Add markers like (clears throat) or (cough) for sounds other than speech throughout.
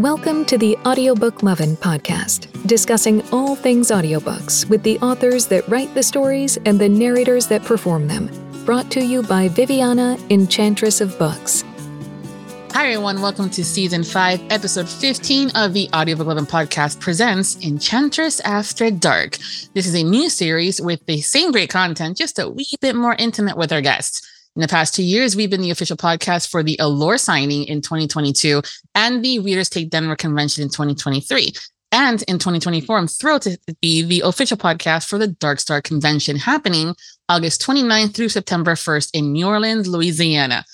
Welcome to the Audiobook Lovin' podcast, discussing all things audiobooks with the authors that write the stories and the narrators that perform them. Brought to you by Viviana, Enchantress of Books. Hi, everyone. Welcome to season five, episode 15 of the Audiobook Lovin' podcast presents Enchantress After Dark. This is a new series with the same great content, just a wee bit more intimate with our guests. In the past two years, we've been the official podcast for the Allure signing in 2022 and the Readers Take Denver convention in 2023. And in 2024, I'm thrilled to be the official podcast for the Dark Star convention happening August 29th through September 1st in New Orleans, Louisiana.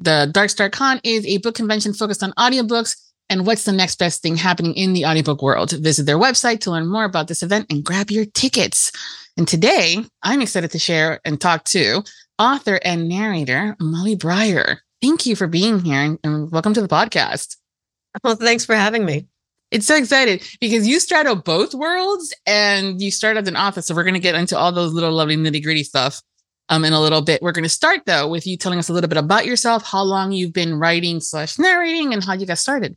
The Dark Star Con is a book convention focused on audiobooks and what's the next best thing happening in the audiobook world. Visit their website to learn more about this event and grab your tickets. And today, I'm excited to share and talk to author and narrator, Molly Briar. Thank you for being here and, welcome to the podcast. Well, thanks for having me. It's so excited because you straddle both worlds and you start as an author. So we're going to get into all those little lovely nitty gritty stuff um, in a little bit. We're going to start though with you telling us a little bit about yourself, how long you've been writing slash narrating, and how you got started.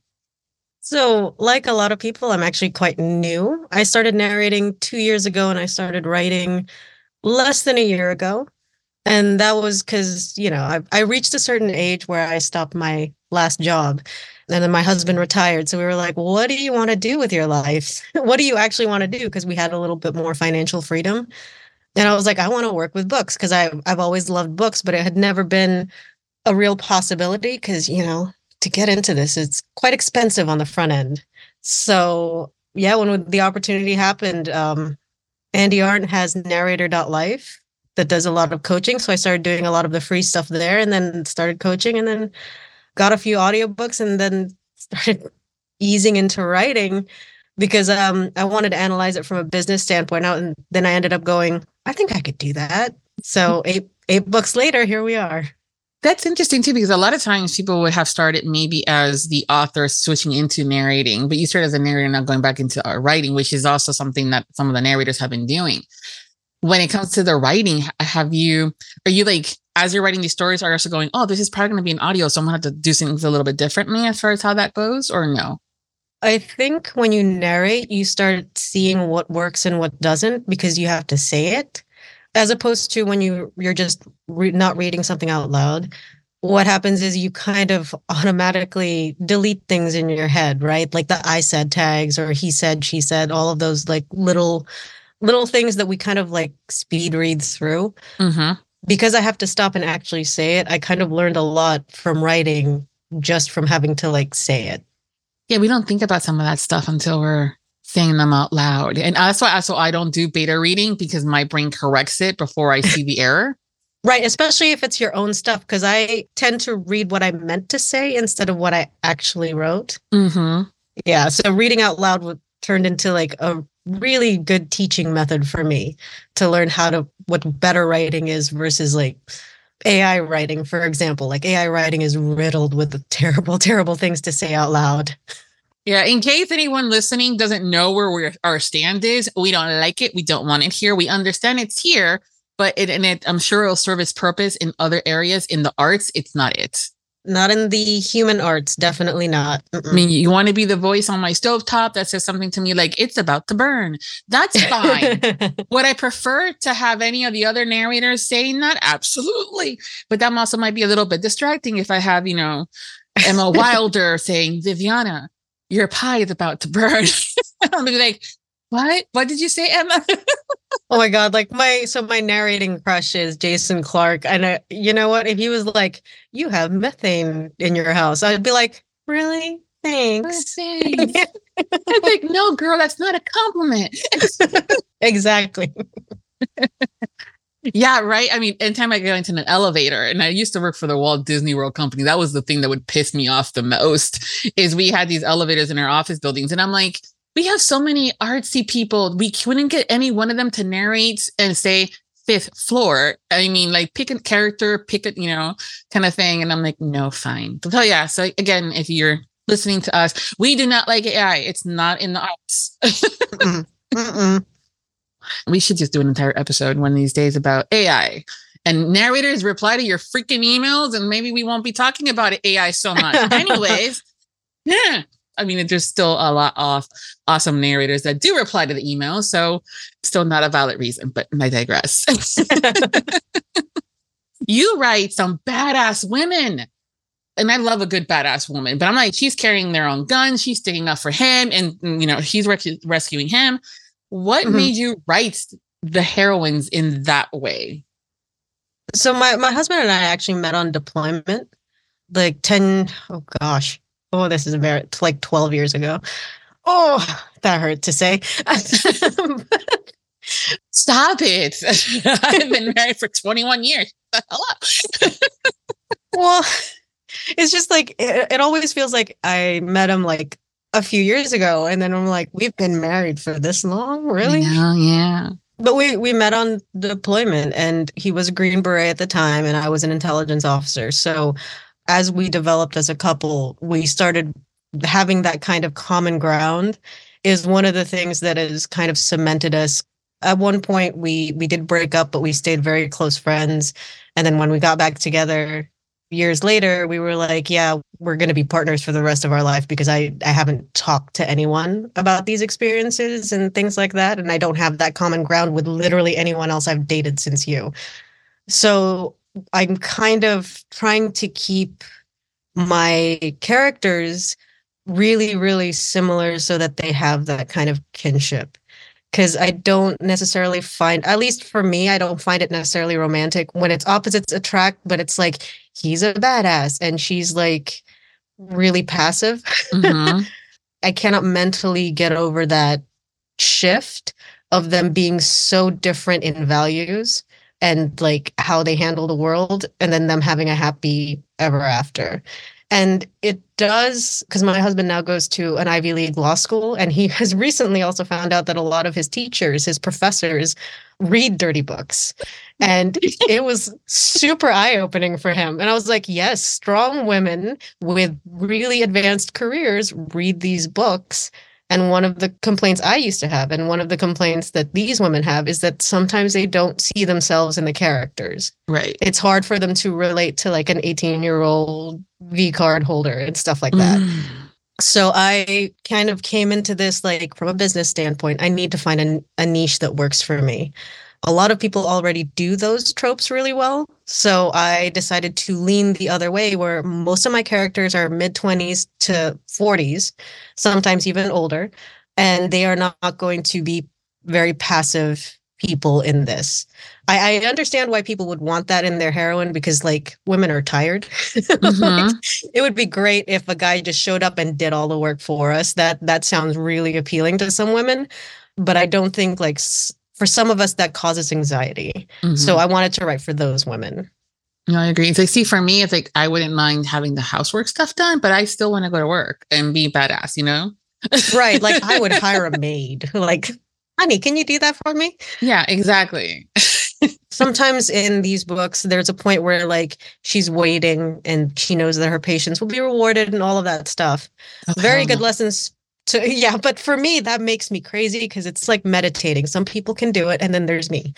So, like a lot of people, I'm actually quite new. I started narrating two years ago and I started writing less than a year ago and that was because you know I, I reached a certain age where i stopped my last job and then my husband retired. So we were like what do you want to do with your life? (laughs) What do you actually want to do? Because we had a little bit more financial freedom. And i was like i want to work with books because i've always loved books but it had never been a real possibility because you know to get into this it's quite expensive on the front end. So yeah when the opportunity happened um, Andi Arndt has narrator.life that does a lot of coaching. So I started doing a lot of the free stuff there and then started coaching and then got a few audiobooks and then (laughs) started easing into writing because um, I wanted to analyze it from a business standpoint. Now and then I ended up going, I think I could do that. So eight eight books later, here we are. That's interesting too, because a lot of times people would have started maybe as the author switching into narrating, but you started as a narrator now going back into uh, writing, which is also something that some of the narrators have been doing when it comes to the writing, have you, are you like, as you're writing these stories, are you also going, oh, this is probably going to be an audio, so I'm going to have to do things a little bit differently as far as how that goes, or no? I think when you narrate, you start seeing what works and what doesn't because you have to say it, as opposed to when you you're just re- not reading something out loud. What happens is you kind of automatically delete things in your head, right? Like the I said tags or he said, she said, all of those like little little things that we kind of like speed read through. Mm-hmm. Because I have to stop and actually say it, I kind of learned a lot from writing just from having to like say it. Yeah, we don't think about some of that stuff until we're saying them out loud. And that's why so I don't do beta reading because my brain corrects it before I see the (laughs) error. Right, especially if it's your own stuff, because I tend to read what I meant to say instead of what I actually wrote. Mm-hmm. Yeah, so reading out loud turned into like a really good teaching method for me to learn how to what better writing is versus like AI writing, for example. Like AI writing is riddled with terrible, (laughs) terrible things to say out loud. Yeah, in case anyone listening doesn't know where our stand is, we don't like it. We don't want it here. We understand it's here, but it, and it, I'm sure it'll serve its purpose in other areas. In the arts, it's not it. Not in the human arts, definitely not. Mm-mm. I mean, you want to be the voice on my stovetop that says something to me like it's about to burn. That's fine. (laughs) Would I prefer to have any of the other narrators saying that? Absolutely. But that also might be a little bit distracting if I have, you know, Emma (laughs) Wilder saying, Viviana, your pie is about to burn. (laughs) Be like, what? What did you say, Emma? (laughs) oh my god! Like my so my narrating crush is Jason Clark, and I, you know what? If he was like, "You have methane in your house," I'd be like, "Really? Thanks." Thanks. (laughs) I'm like, no, girl, that's not a compliment. (laughs) exactly. yeah, right. I mean, anytime I go into an elevator, and I used to work for the Walt Disney World Company, that was the thing that would piss me off the most. Is we had these elevators in our office buildings, and I'm like we have so many artsy people. We couldn't get any one of them to narrate and say fifth floor. I mean, like pick a character, pick it, you know, kind of thing. And I'm like, no, fine. So yeah. So again, if you're listening to us, we do not like AI. It's not in the arts. Mm-mm. Mm-mm. We should just do an entire episode one of these days about AI and narrators reply to your freaking emails, and maybe we won't be talking about AI so much. (laughs) Anyways, yeah. I mean, there's still a lot of awesome narrators that do reply to the email. So still not a valid reason, but I digress. (laughs) you write some badass women. And I love a good badass woman, but I'm like, she's carrying their own gun. She's sticking up for him and, you know, she's rescuing him. What mm-hmm. made you write the heroines in that way? So my, my husband and I actually met on deployment like 10, oh gosh. Oh, this is a very, like 12 years ago. Oh, that hurt to say. (laughs) Stop it. (laughs) I've been married for 21 years. Hello. (laughs) well, it's just like, it, it always feels like I met him like a few years ago. And then I'm like, we've been married for this long? Really? yeah. But we we met on deployment and he was a Green Beret at the time and I was an intelligence officer. So as we developed as a couple, we started having that kind of common ground is one of the things that has kind of cemented us. At one point we we did break up, but we stayed very close friends. And then when we got back together years later, we were like, yeah, we're going to be partners for the rest of our life because I I haven't talked to anyone about these experiences and things like that and I don't have that common ground with literally anyone else I've dated since you. So I'm kind of trying to keep my characters really, really similar so that they have that kind of kinship. Because I don't necessarily find, at least for me, I don't find it necessarily romantic when it's opposites attract, but it's like he's a badass and she's like really passive. Mm-hmm. (laughs) I cannot mentally get over that shift of them being so different in values and like how they handle the world and then them having a happy ever after. And it does because my husband now goes to an ivy league law school and he (laughs) has recently also found out that a lot of his teachers his professors read dirty books. And (laughs) it was super eye-opening for him. And i was like yes strong women with really advanced careers read these books and one of the complaints I used to have, and one of the complaints that these women have, is that sometimes they don't see themselves in the characters. Right. It's hard for them to relate to like an 18 year old V card holder and stuff like that. Mm. So I kind of came into this like from a business standpoint, I need to find a, a niche that works for me a lot of people already do those tropes really well. So I decided to lean the other way where most of my characters are mid 20s to 40s, sometimes even older, and they are not going to be very passive people in this. I, I understand why people would want that in their heroine because like women are tired. (laughs) Mm-hmm. like, it would be great if a guy just showed up and did all the work for us. That that sounds really appealing to some women, but I don't think like for some of us that causes anxiety. Mm-hmm. So I wanted to write for those women. No, I agree. So see, for me, it's like I wouldn't mind having the housework stuff done, but I still want to go to work and be badass, you know? right. Like I would hire a (laughs) maid. Like, honey, can you do that for me? Yeah, exactly. (laughs) Sometimes in these books, there's a point where like she's waiting and she knows that her patients will be rewarded and all of that stuff. Okay. Very good lessons to (laughs) yeah but for me that makes me crazy because it's like meditating. Some people can do it and then there's me.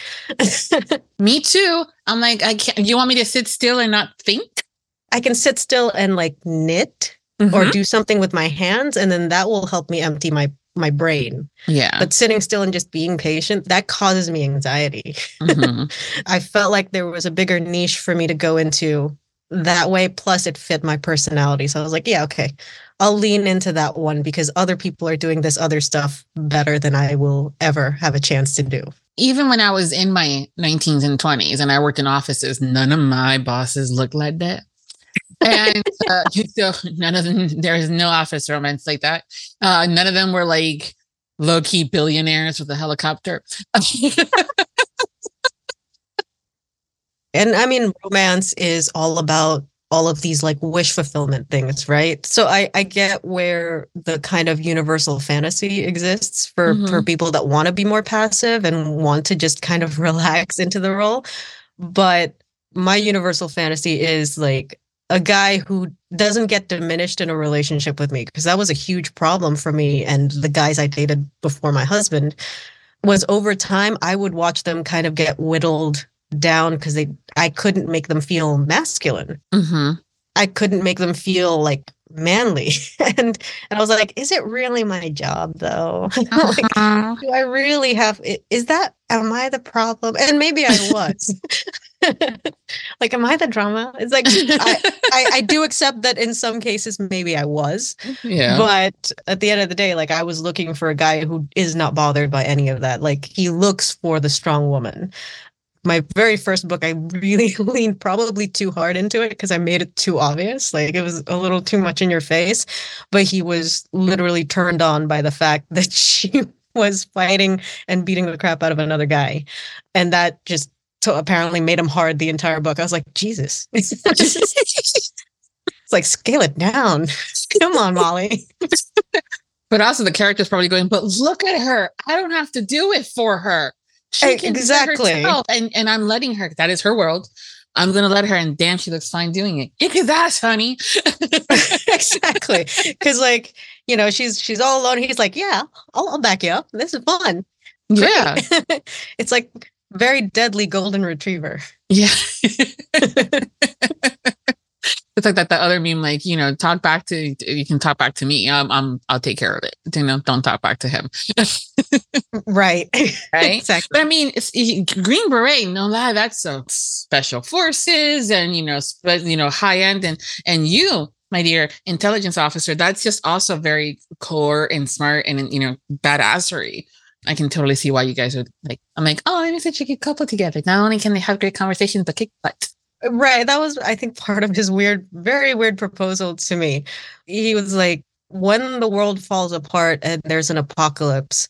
(laughs) Me too. I'm like i can't you want me to sit still and not think? I can sit still and like knit mm-hmm. or do something with my hands and then that will help me empty my my brain. Yeah. But sitting still and just being patient that causes me anxiety. Mm-hmm. (laughs) i felt like there was a bigger niche for me to go into that way plus it fit my personality. So i was like yeah okay I'll lean into that one because other people are doing this other stuff better than I will ever have a chance to do. Even when I was in my 19s and 20s and I worked in offices, none of my bosses looked like that. and uh, (laughs) so none of them, there's no office romance like that. Uh, none of them were like low key billionaires with a helicopter. (laughs) and I mean, romance is all about all of these like wish fulfillment things, right? So I I get where the kind of universal fantasy exists for mm-hmm. for people that want to be more passive and want to just kind of (laughs) relax into the role. But my universal fantasy is like a guy who doesn't get diminished in a relationship with me because that was a huge problem for me and the guys I dated before my husband was over time I would watch them kind of get whittled down because they I couldn't make them feel masculine. Mm-hmm. I couldn't make them feel like manly (laughs) and and i was like is it really my job though (laughs) Uh-huh. do i really have is that am i the problem and maybe i was (laughs) like am i the drama it's like I, I i do accept that in some cases maybe i was yeah. but at the end of the day like i was looking for a guy who is not bothered by any of that like he looks for the strong woman my very first book i really (laughs) leaned probably too hard into it because i made it too obvious like it was a little too much in your face. But he was literally turned on by the fact (laughs) that she was fighting and beating the crap out of another guy. And that just so apparently made him hard the entire book. I was like jesus. (laughs) It's like scale it down. Come on molly. But also the character's probably going, but look at her. I don't have to do it for her. She can exactly. And and I'm letting her. That is her world. I'm gonna let her, and damn, she looks fine doing it. Kick his ass, honey. (laughs) exactly (laughs) because like you know she's she's all alone he's like yeah I'll, I'll back you up this is fun yeah, (laughs) it's like very deadly golden retriever yeah. It's like that the other meme, like you know, talk back to you can talk back to me. Um, I'm I'll take care of it. You know, don't talk back to him. right (laughs) (laughs) Right. exactly But I mean, it's, Green Beret, no lie, that's a special forces and you know, you know, high end and and you, my dear intelligence officer, that's just also very core and smart and you know, badassery. I can totally see why you guys are like. I'm like, oh, such a good couple together. Not only can they have great conversations, but kick butt. Right that was i think part of his weird very weird proposal to me. He was like when the world falls apart and there's an apocalypse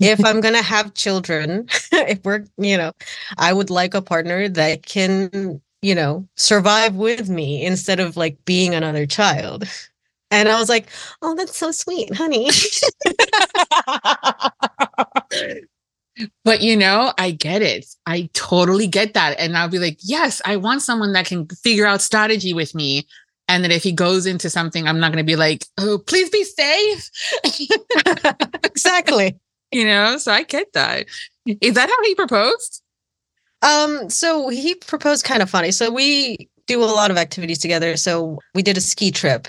if i'm gonna have children (laughs) if we're you know i would like a partner that can you know survive with me instead of like being another child. And i was like oh that's so sweet honey (laughs) But you know, I get it. I totally get that. And I'll be like, yes, I want someone that can figure out strategy with me. And that if he goes into something, I'm not going to be like, oh, please be safe. (laughs) exactly you know, so I get that. Is that how he proposed? Um, so he proposed kind of funny. So we do a lot of activities together. So we did a ski trip.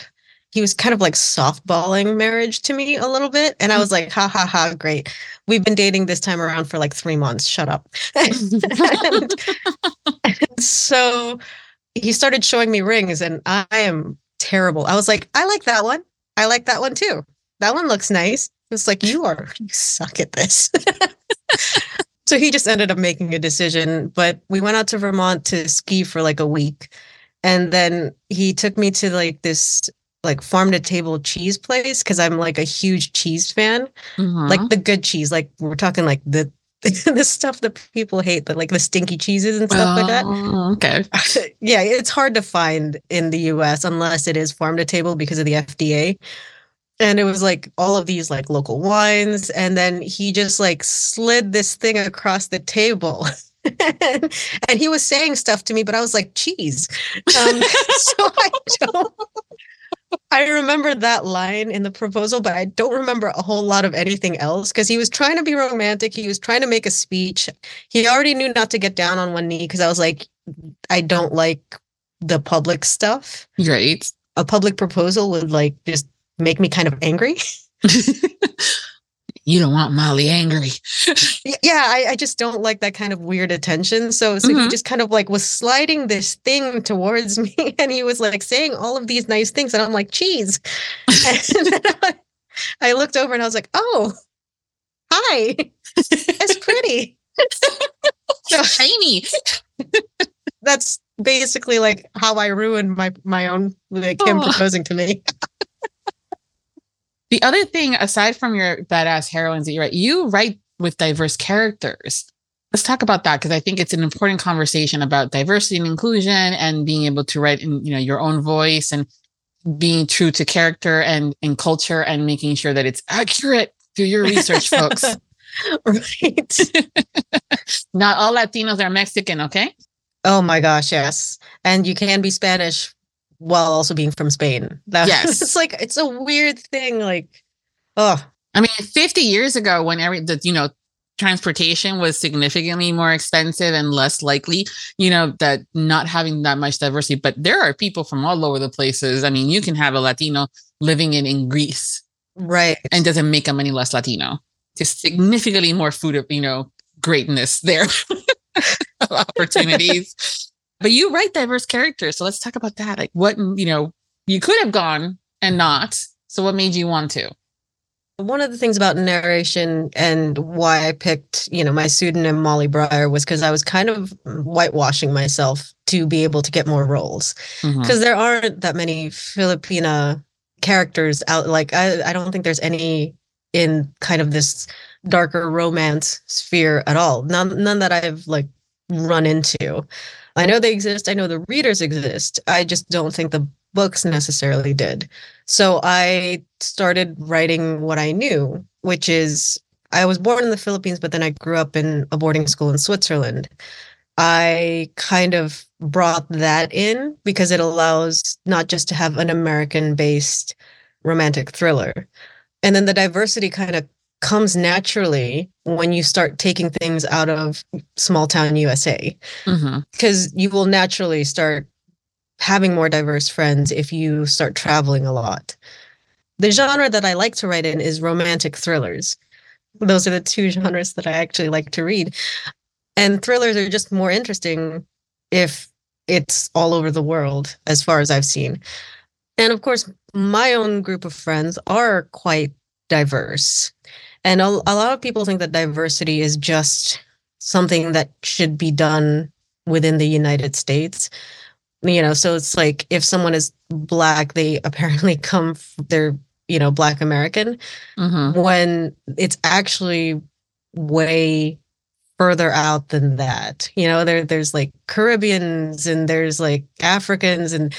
He was kind of like softballing marriage to me a little bit. And I mm. was like, ha ha ha, great. We've been dating this time around for like three months. Shut up. (laughs) and, and so he started showing me rings, and I am terrible. I was like, I like that one. I like that one too. That one looks nice. It's like, you are, you suck at this. (laughs) So he just ended up making a decision. But we went out to Vermont to ski for like a week. And then he took me to like this like farm to table cheese place because I'm like a huge cheese fan. Mhm. Like the good cheese. Like we're talking like the (laughs) the stuff that people hate, the like the stinky cheeses and stuff like that. Oh, Okay. (laughs) yeah, it's hard to find in the US unless it is farm to table because of the FDA. And it was like all of these like local wines. And then he just like slid this thing across the table. and, (laughs) and he was saying stuff to me, but I was like, cheese. Um, so I don't. (laughs) I remember that line in the proposal, but I don't remember a whole lot of anything else because he was trying to be romantic. He was trying to make a speech. He already knew not to get down on one knee because I was like, I don't like the public stuff. Right. A public proposal would like just make me kind of angry. (laughs) (laughs) you don't want Molly angry. (laughs) Yeah, I, I just don't like that kind of weird attention. So so he Mhm. just kind of like was sliding this thing towards (laughs) me and he was like saying all of these nice things and I'm like, cheese. (laughs) I, I looked over and I was like, oh, hi. It's pretty. so Shiny. that's basically like how I ruined my my own like him Oh. proposing to me. The other thing, aside from your badass heroines that you write, you write with diverse characters. Let's talk about that because I think it's an important conversation about diversity and inclusion and being able to write in you know your own voice and being true to character and and culture and making sure that it's accurate. Do your research, folks. (laughs) right. (laughs) Not all Latinos are Mexican, okay? Oh my gosh, yes. And you can be Spanish while also being from Spain. That, (laughs) Yes. it's like it's a weird thing. Like, oh, I mean, 50 years ago, when every the you know transportation was significantly more expensive and less likely, you know, that not having that much diversity. But there are people from all over the places. I mean, you can have a Latino living in, in Greece. Right. And doesn't make them any less Latino. Just significantly more food of, you know, greatness there. (laughs) opportunities. But you write diverse characters. So let's talk about that. Like what, you know, you could have gone and not. So what made you want to? One of the things about narration and why I picked, you know, my pseudonym Molly Briar was because I was kind of whitewashing myself to be able to get more roles. Because mm-hmm. there aren't that many Filipina characters out. Like I, I don't think there's any in kind of this darker romance sphere at all. None, none that I've like run into. I know they exist. I know the readers exist. I just don't think the books necessarily did. So I started writing what I knew, which is I was born in the Philippines, but then I grew up in a boarding school in Switzerland. I kind of brought that in because it allows not just to have an American based romantic thriller. And then the diversity kind of comes naturally when you start taking things out of small town USA. Because mm-hmm. you will naturally start having more diverse friends if you start traveling a lot. The genre that I like to write in is romantic thrillers. Those are the two (laughs) genres that I actually like to read. And thrillers are just more interesting if it's all over the world, as far as I've seen. And of course, my own group of friends are quite diverse. And a, a lot of people think that diversity is just something that should be done within the United States. You know so it's like if someone is black they (laughs) apparently come they're you know black american. Mm-hmm. when it's actually way further out than that. You know there there's like caribbeans and there's like africans and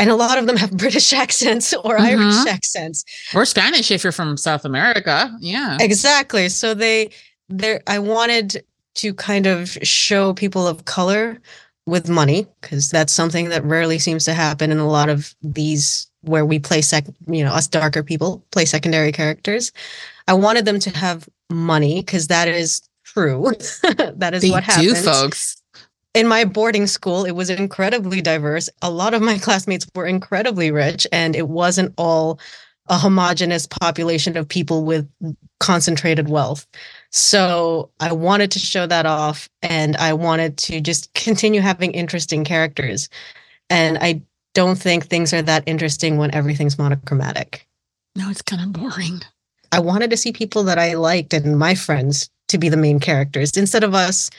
and a lot of them have (laughs) british accents or mm-hmm. irish accents. Or spanish if you're from south america. Yeah. Exactly. So they there i wanted to kind of show people of color with money because that's something that rarely seems to happen in a lot of these where we play sec you know us darker people play secondary characters. I wanted them to have money because that is true. (laughs) That is they what happens do, folks in my boarding school it was incredibly diverse a lot of my (laughs) classmates were incredibly rich and it wasn't all a homogenous population of people with concentrated wealth so I wanted to show that off and I wanted to just (laughs) continue having interesting characters. And I don't think things are that interesting when everything's monochromatic. No, it's kind of boring. I wanted to see people that I liked and my friends to be the main characters instead of us,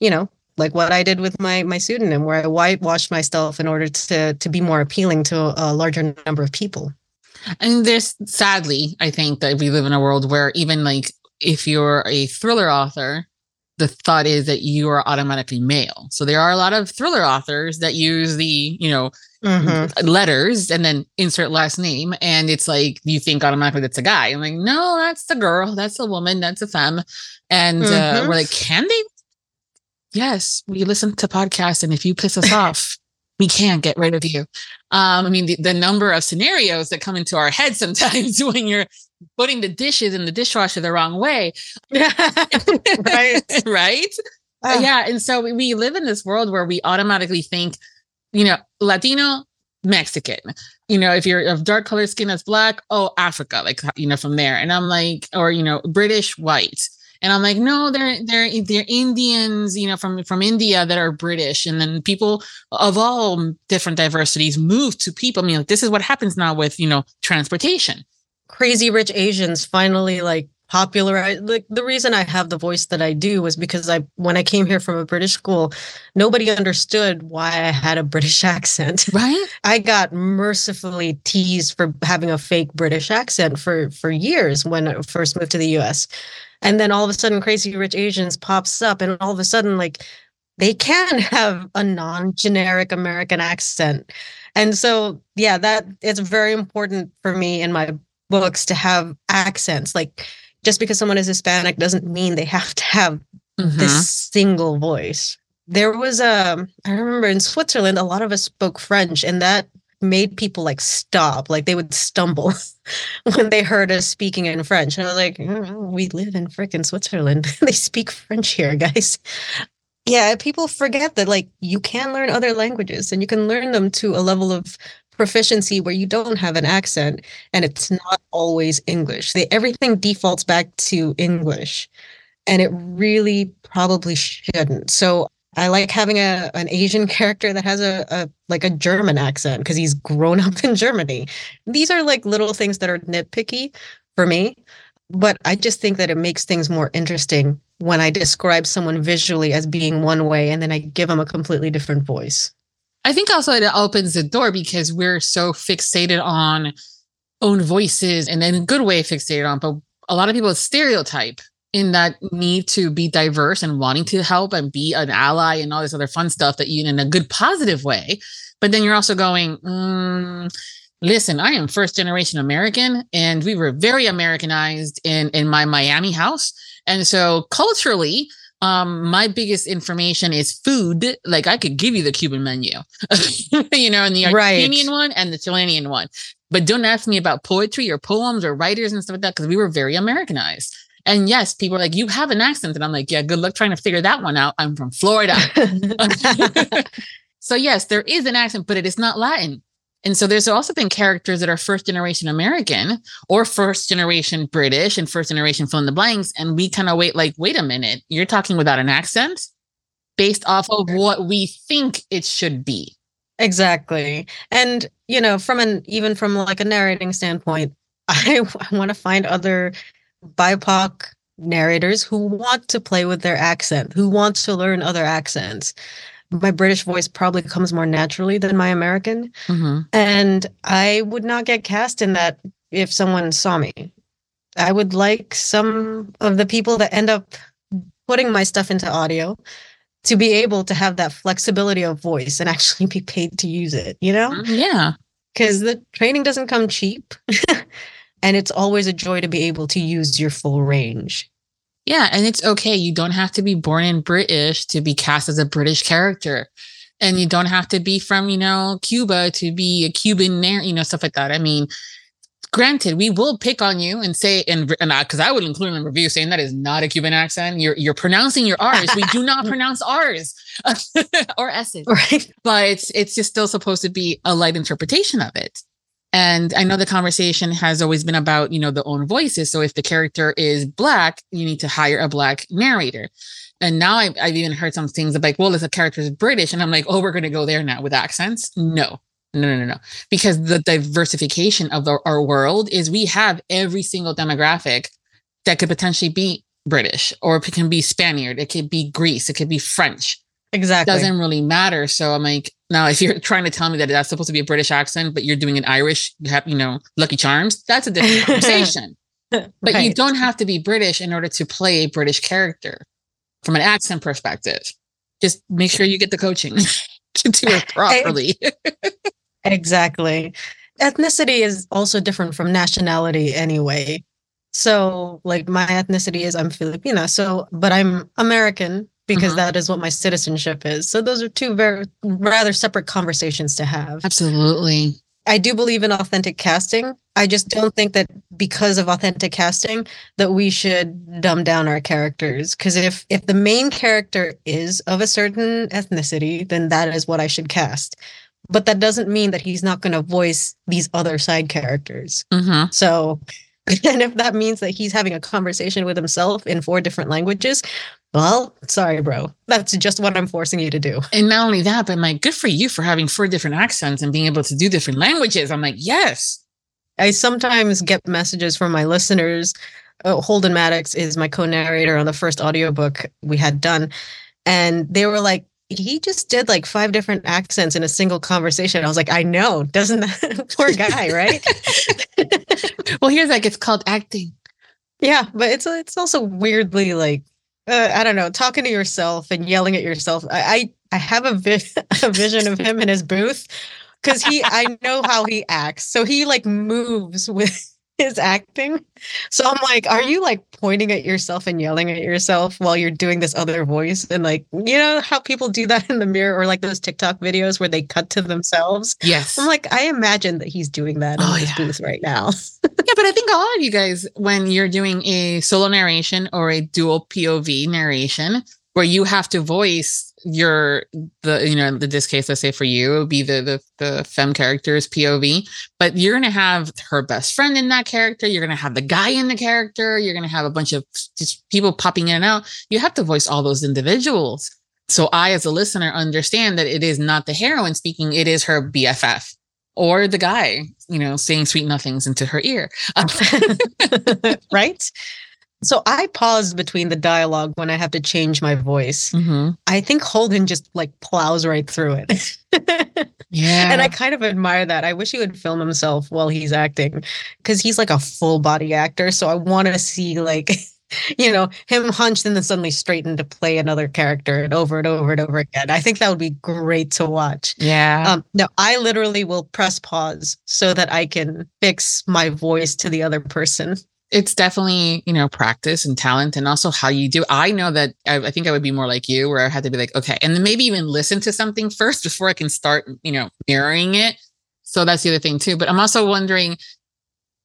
you know, like what I did with my my pseudonym where I whitewashed myself in order to to be more appealing to a larger number of people. And there's sadly, I think that we live in a world where even like if you're a thriller author, the thought is that you are automatically male. So there are a lot of thriller authors that use the, you know, mm-hmm. letters and then insert last name. And it's like, you think automatically that's a guy. I'm like, no, that's the girl. That's a woman. That's a femme. And mm-hmm. uh, we're like, can they? Yes, we listen to podcasts. And if you piss us (laughs) off, we can't get rid of you. Um, I mean, the, the number of scenarios that come into our head sometimes (laughs) when you're putting the dishes in the dishwasher the wrong way. (laughs) right. right. Uh, yeah. And so we, we live in this world where we automatically think, you know, Latino, Mexican. You know, if you're of dark color skin as black, oh, Africa, like, you know, from there. And I'm like, or, you know, British, white. And I'm like, no, they're they're they're Indians, you know, from from India that are British, and then people of all different diversities move to people. I mean, like, this is what happens now with you know transportation crazy rich Asians finally like popularized like the reason I have the voice that I do was because I when I came here from a British school, nobody understood why I had a British (laughs) accent. Right. I got mercifully teased for having a fake British accent for for years when I first moved to the US. And then all of a sudden Crazy Rich Asians pops up and all of a sudden like they can (laughs) have a non-generic American accent. And so yeah, that it's very important for me in my books to have accents. Like just because someone is Hispanic doesn't mean they have to have mm-hmm. this single voice. There was a, um, I remember in Switzerland, a lot of us spoke French, and that made people like stop, like they would stumble (laughs) when they heard us speaking in French. And I was like, mm, we live in freaking Switzerland. (laughs) they speak French here, guys. Yeah, people forget that like you can learn other languages and you can learn them to a level of proficiency where you don't have an accent and it's not always English. They, everything defaults back to English and it really probably shouldn't. So I like having a an Asian character that has a, a like a German accent because he's grown up in Germany. These are like little things that are nitpicky for me, but I just think that it makes things more interesting when I describe someone visually as being one way and then I give them a completely different voice. I think also it opens the door because we're so fixated on own voices and in a good way fixated on, but a lot of people stereotype in that need to be diverse and wanting to help and be an ally and all this other fun stuff that you in a good positive way. But then you're also going mm, listen i am first generation american and we were very americanized in in my miami house. And so culturally um my biggest information is food. Like i could give you the cuban menu (laughs) you know and the argentinian right. one and the chilean one. But don't ask me about poetry or poems or writers and stuff like that because we were very americanized and yes, people are like, you have an accent. And I'm like, yeah, good luck trying to figure that one out. I'm from Florida. (laughs) (laughs) so, yes, there is an accent, but it is not Latin. And so there's also been characters that are first generation American or first generation British and first generation fill in the blanks. And we kind of wait, like, wait a minute, you're talking without an accent based off of what we think it should be. Exactly. And, you know, from an even from like a narrating standpoint, (laughs) I, I want to find other BIPOC narrators who want to play with their accent, who want to learn other accents. My British voice probably comes more naturally than my American. Mm-hmm. And I would not get cast in that if someone saw me. I would like some of the people that end up putting my stuff into audio to be able to have that flexibility of voice and actually be paid to use it, you know? Mm, yeah. Because the training doesn't come cheap. (laughs) And it's always a joy to be able to use your full range. Yeah. And it's okay. You don't have to be born in British to be cast as a British character. And you don't have to be from, you know, Cuba to be a Cuban, you know, stuff like that. I mean, granted, we will pick on you and say, and and because I, I, would include in the review saying that is not a Cuban accent. You're you're pronouncing your R's. we do not (laughs) pronounce R's (laughs) or S's, right? But it's it's just still supposed to be a light interpretation of it. And I know the conversation has always been about, you know, the own voices. So if the character is black, you need to hire a black narrator. And now I've, I've even heard some things like, well, if the character is British, and I'm like, oh, we're going to go there now with accents. No, no, no, no, no. Because the diversification of the, our world is we have every single demographic that could potentially be British or it can be Spaniard, it could be Greece, it could be French. Exactly. Doesn't really matter. So I'm like, now if you're (laughs) trying to tell me that that's supposed to be a British accent, but you're doing an Irish, you have, you know, Lucky Charms, that's a different (laughs) conversation. but right. you don't have to be British in order to play a British character from an accent perspective. Just make sure you get the coaching (laughs) to do it properly. exactly. Ethnicity is also different from nationality anyway. So, like, my ethnicity is I'm Filipina. So, but I'm American because mm-hmm. that is what my citizenship is. So those are two very rather separate conversations to have. Absolutely. I do believe in authentic casting. I just don't think that because of authentic casting that we should dumb down our characters because if if the main character is of a certain ethnicity, then that is what I should cast. But that doesn't mean that he's not going to voice these other side characters. Mm-hmm. So (laughs) and if that means that he's having a conversation with himself in four different languages, well, sorry, bro. That's just what I'm forcing you to do. And not only that, but I'm like, good for you for having four different accents and being able to do different languages. I'm like, yes. I sometimes get messages from my listeners. Uh, Holden Maddox is my co-narrator on the first audiobook we had done. And they were like, he just did like five different accents in a single conversation. I was like, I know, doesn't that (laughs) poor guy, right? (laughs) well, here's like it's called acting. Yeah, but it's it's also weirdly like uh, I don't know, talking to yourself and yelling at yourself. I I, I have a, vi- (laughs) a vision of him in his booth because he I know how he acts. So he like moves with is acting. So I'm like, are you like pointing at yourself and yelling at yourself while you're doing this other voice? And like, you know how people do that in the mirror or like those TikTok videos where they cut to themselves? Yes. I'm like, I imagine that he's doing that in Oh, his yeah. booth right now. (laughs) yeah, but I think a lot of you guys, when you're doing a solo narration or a dual POV narration, where you have to voice your the you know in this case, let's say for you, it would be the the the femme character's POV, but you're gonna have her best friend in that character. You're gonna have the guy in the character. You're gonna have a bunch of just people popping in and out. You have to voice all those individuals. So I, as a listener, understand that it is not the heroine speaking; it is her BFF or the guy, you know, saying sweet nothings into her ear. (laughs) (laughs) right? So I pause between the dialogue when I have to change my voice. Mhm. I think Holden just like plows right through it. (laughs) Yeah. and I kind of admire that. I wish he would film himself while he's acting because he's like a full body actor. So I want to see like, (laughs) you know, him hunched and then suddenly straightened to play another character and over and over and over again. I think that would be great to watch. yeah. Um, no, I literally will press pause so that I can fix my voice to the other person. It's definitely, you know, practice and talent and also how you do. I know that I, I think I would be more like you where I had to be like, okay, and then maybe even listen to something first (laughs) before I can start, you know, mirroring it. So that's the other thing too. But I'm also wondering,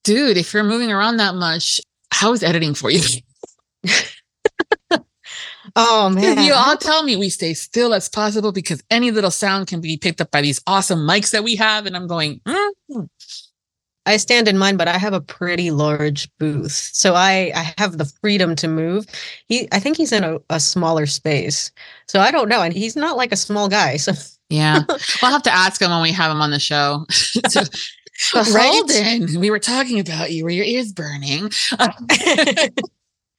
dude, if you're moving around that much, how is editing for you? (laughs) Oh man. you all tell me we stay still as possible because any little sound can be picked up by these awesome mics that we have. And I'm going, mm. I stand in mine, but I have a pretty large booth. So I, I have the freedom to move. He I think he's in a, a smaller space. So I don't know. And he's not like a small guy. So yeah, (laughs) we'll have to ask him when we have him on the show. so, (laughs) (laughs) Right? Holden, we were talking about you. Were your ears burning?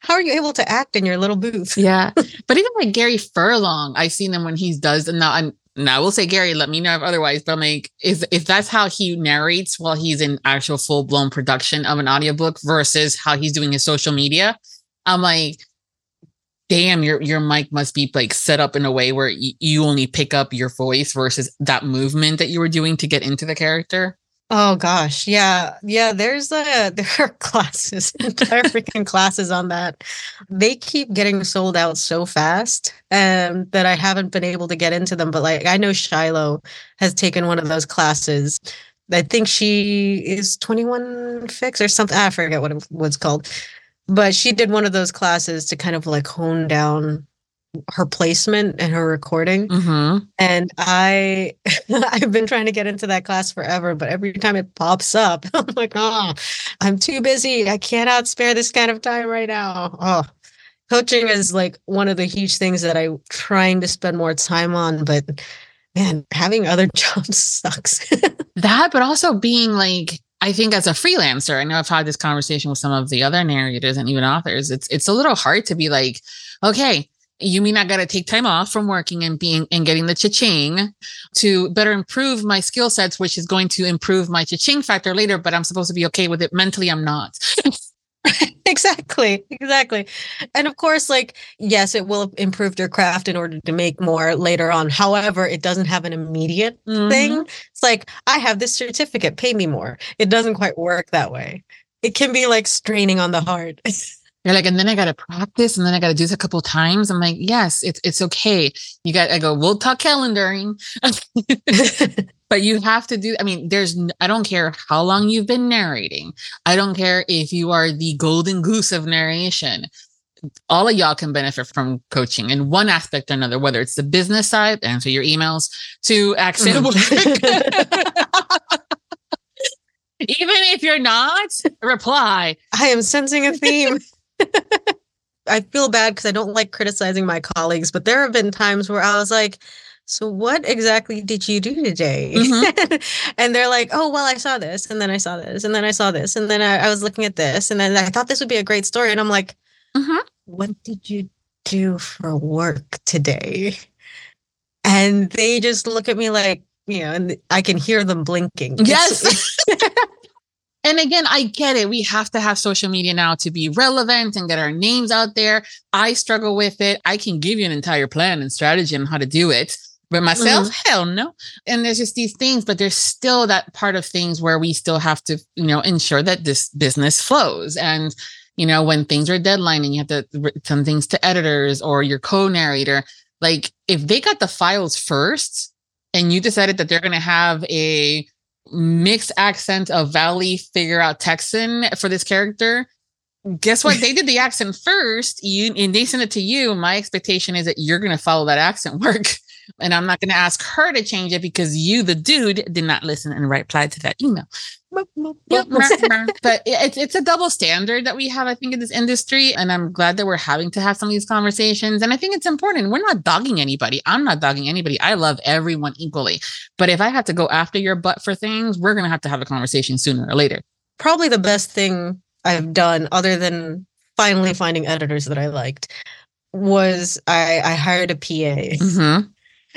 how are you able to act in your little booth? Yeah, but even like Gary Furlong, I've seen him when he does. And now, and now I will say, Gary, let me know if otherwise. But I'm like, if, if that's how he narrates while he's in actual full blown production of an audiobook versus how he's doing his social media, I'm like, damn, your your mic must be like set up in a way where y- you only pick up your voice versus that movement that you were doing to get into the character. Oh gosh, yeah, yeah. There's a (laughs) there are classes, entire freaking classes on that. They keep getting sold out so fast, um, that I haven't been able to get into them. But like, I know Shiloh has taken one of those classes. I think she is 21 Fix or something. I forget what it was called, but she did one of those classes to kind of like hone down her placement and her recording. Mm-hmm. And I (laughs) I've been trying to get into that class forever, but every time it pops up, (laughs) I'm like, oh, I'm too busy. I cannot spare this kind of time right now. Oh, coaching is like one of the huge things that I'm trying to spend more time on, but man, having other (laughs) jobs sucks. that but also being like i think as a freelancer i know i've had this conversation with some of the other narrators and even authors it's it's a little hard to be like okay you mean i gotta take time off from working and being and getting the cha-ching to better improve my skill sets which is going to improve my cha-ching factor later but i'm supposed to be okay with it mentally i'm not. (laughs) Exactly exactly. And of course like yes it will improve your craft in order to make more later on. However it doesn't have an immediate Mhm. thing it's like i have this certificate pay me more. It doesn't quite work that way. It can be like straining on the heart (laughs) You're like, and then I gotta practice, and then I gotta do this a couple times. I'm like, yes, it's it's okay. You got. I go. We'll talk calendaring, (laughs) (laughs) but you have to do. I mean, there's. I don't care how long you've been narrating. I don't care if you are the golden goose of narration. All of y'all can benefit from coaching in one aspect or another, whether it's the business side, answer your emails, to accent mm-hmm. work. (laughs) Even if you're not, reply. i am sensing a theme (laughs) i feel bad because i don't like criticizing my colleagues but there have been times where i was like so what exactly did you do today (laughs) and they're like oh well i saw this and then i saw this and then i saw this and then I, I was looking at this and then i thought this would be a great story and i'm like Mhm. what did you do for work today? And they just look at me like, you know, and I can hear them blinking. Yes. (laughs) and again, I get it. We have to have social media now to be relevant and get our names out there. I struggle with it. I can give you an entire plan and strategy on how to do it. But myself, mm-hmm. hell no. And there's just these things, but there's still that part of things where we still have to, you know, ensure that this business flows. And, you know, when things are deadline and you have to send things to editors or your co-narrator, like if they got the files first and you decided that they're going to have a mixed accent of Valley figure out Texan for this character, guess what? they did the accent first. You and they sent it to you. My expectation is that you're to follow that accent work. (laughs) And I'm not going to ask her to change it because you, the dude, did not listen and reply to that email. but it's it's a double standard that we have, I think, in this industry. And I'm glad that we're having to have some of these conversations. And I think it's important. We're not dogging anybody. I'm not dogging anybody. I love everyone equally. But if I have to go after your butt for things, we're gonna have to have a conversation sooner or later. Probably the best thing I've done, other than finally finding editors that I liked, was I, I hired a PA. Mm-hmm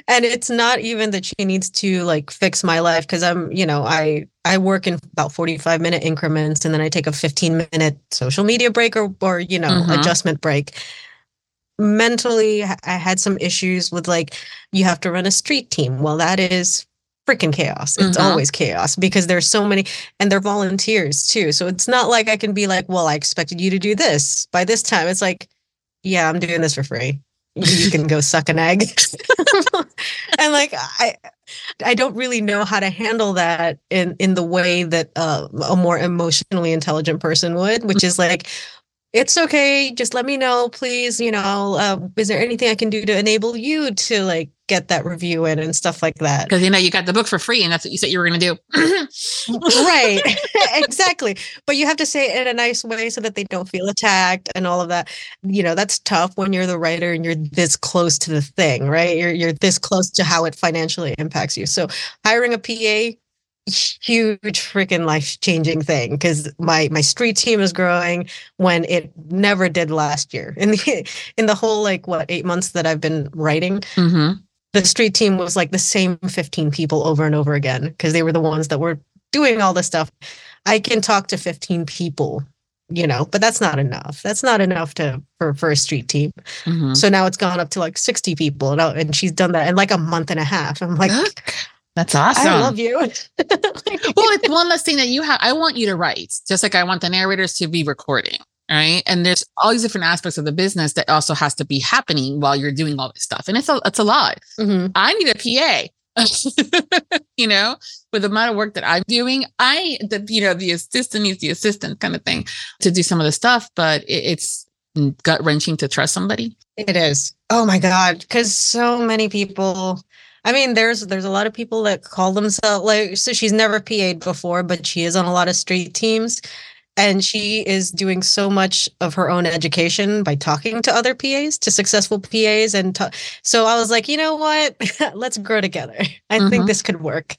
and it's not even that she needs to like fix my life because i'm you know i i work in about 45 minute increments and then i take a 15 minute social media break or or you know mm-hmm. adjustment break. Mentally i had some issues with like you have to run a street team. Well that is freaking chaos. It's mm-hmm. always chaos because there's so many and they're volunteers too. So it's not like i can be like well i expected you to do this by this time. It's like yeah i'm doing this for free you can go suck an egg. (laughs) and like I I don't really know how to handle that in in the way that uh, a more emotionally intelligent person would, which is like it's okay. Just let me know, please. You know, uh, is there anything I can do to enable you to like get that review in and stuff like that? Because you know you got the book for free, and that's what you said you were going to do. (laughs) right, (laughs) (laughs) exactly. But you have to say it in a nice way so that they don't feel attacked and all of that. You know, that's tough when you're the writer and you're this close to the thing, right? You're you're this close to how it financially impacts you. So hiring a PA huge freaking life changing thing because my my street team is growing when it never did last year in the in the whole like what eight months that I've been writing. Mm-hmm. The street team was like the same 15 people over and over again because they were the ones that were doing all this stuff. I can talk to 15 people, you know, but that's not enough. That's not enough to for, for a street team. Mm-hmm. So now it's gone up to like 60 people and, and she's done that in like a month and a half. I'm like, that's awesome. I love you. (laughs) well, it's one less thing that you have. I want you to write, just like I want the narrators to be recording. Right. And there's all these different aspects of the business that also has to be happening while you're doing all this stuff. And it's a, it's a lot. Mm-hmm. I need a PA. (laughs) you know, with the amount of work that I'm doing, I, the, you know, the assistant needs the assistant kind of thing to do some of the stuff, but it, it's gut wrenching to trust somebody. It is. Oh my God. Cause so many people I mean, there's there's a lot of people that call themselves like so she's never PA'd before, but she is on a lot of street teams. And she is doing so much of her own education by talking to other PAs, to successful PAs. And so I was like, you know what? (laughs) Let's grow together. I mm-hmm. think this could work.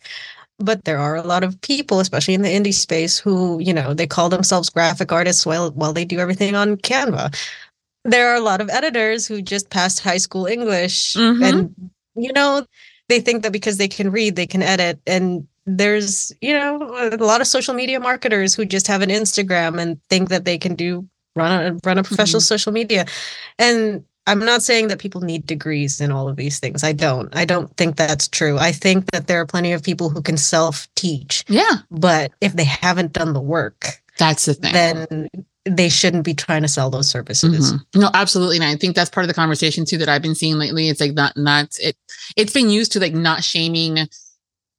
But there are a lot of people, especially in the indie space, who, you know, they call themselves graphic artists while while they do everything on Canva. There are a lot of editors who just passed high school English mm-hmm. and you know they think that because they can read, they can edit. And there's, you know, a lot of social media marketers who just have an Instagram and think that they can do run a run a professional mm-hmm. social media. And I'm not saying that people need degrees in all of these things. I don't. I don't think that's true. I think that there are plenty of people who can self teach. Yeah. But if they haven't done the work, that's the thing. Then they shouldn't be trying to sell those services. Mm-hmm. No, absolutely. And I think that's part of the conversation too that I've been seeing lately. It's like not not it it's been used to like not shaming.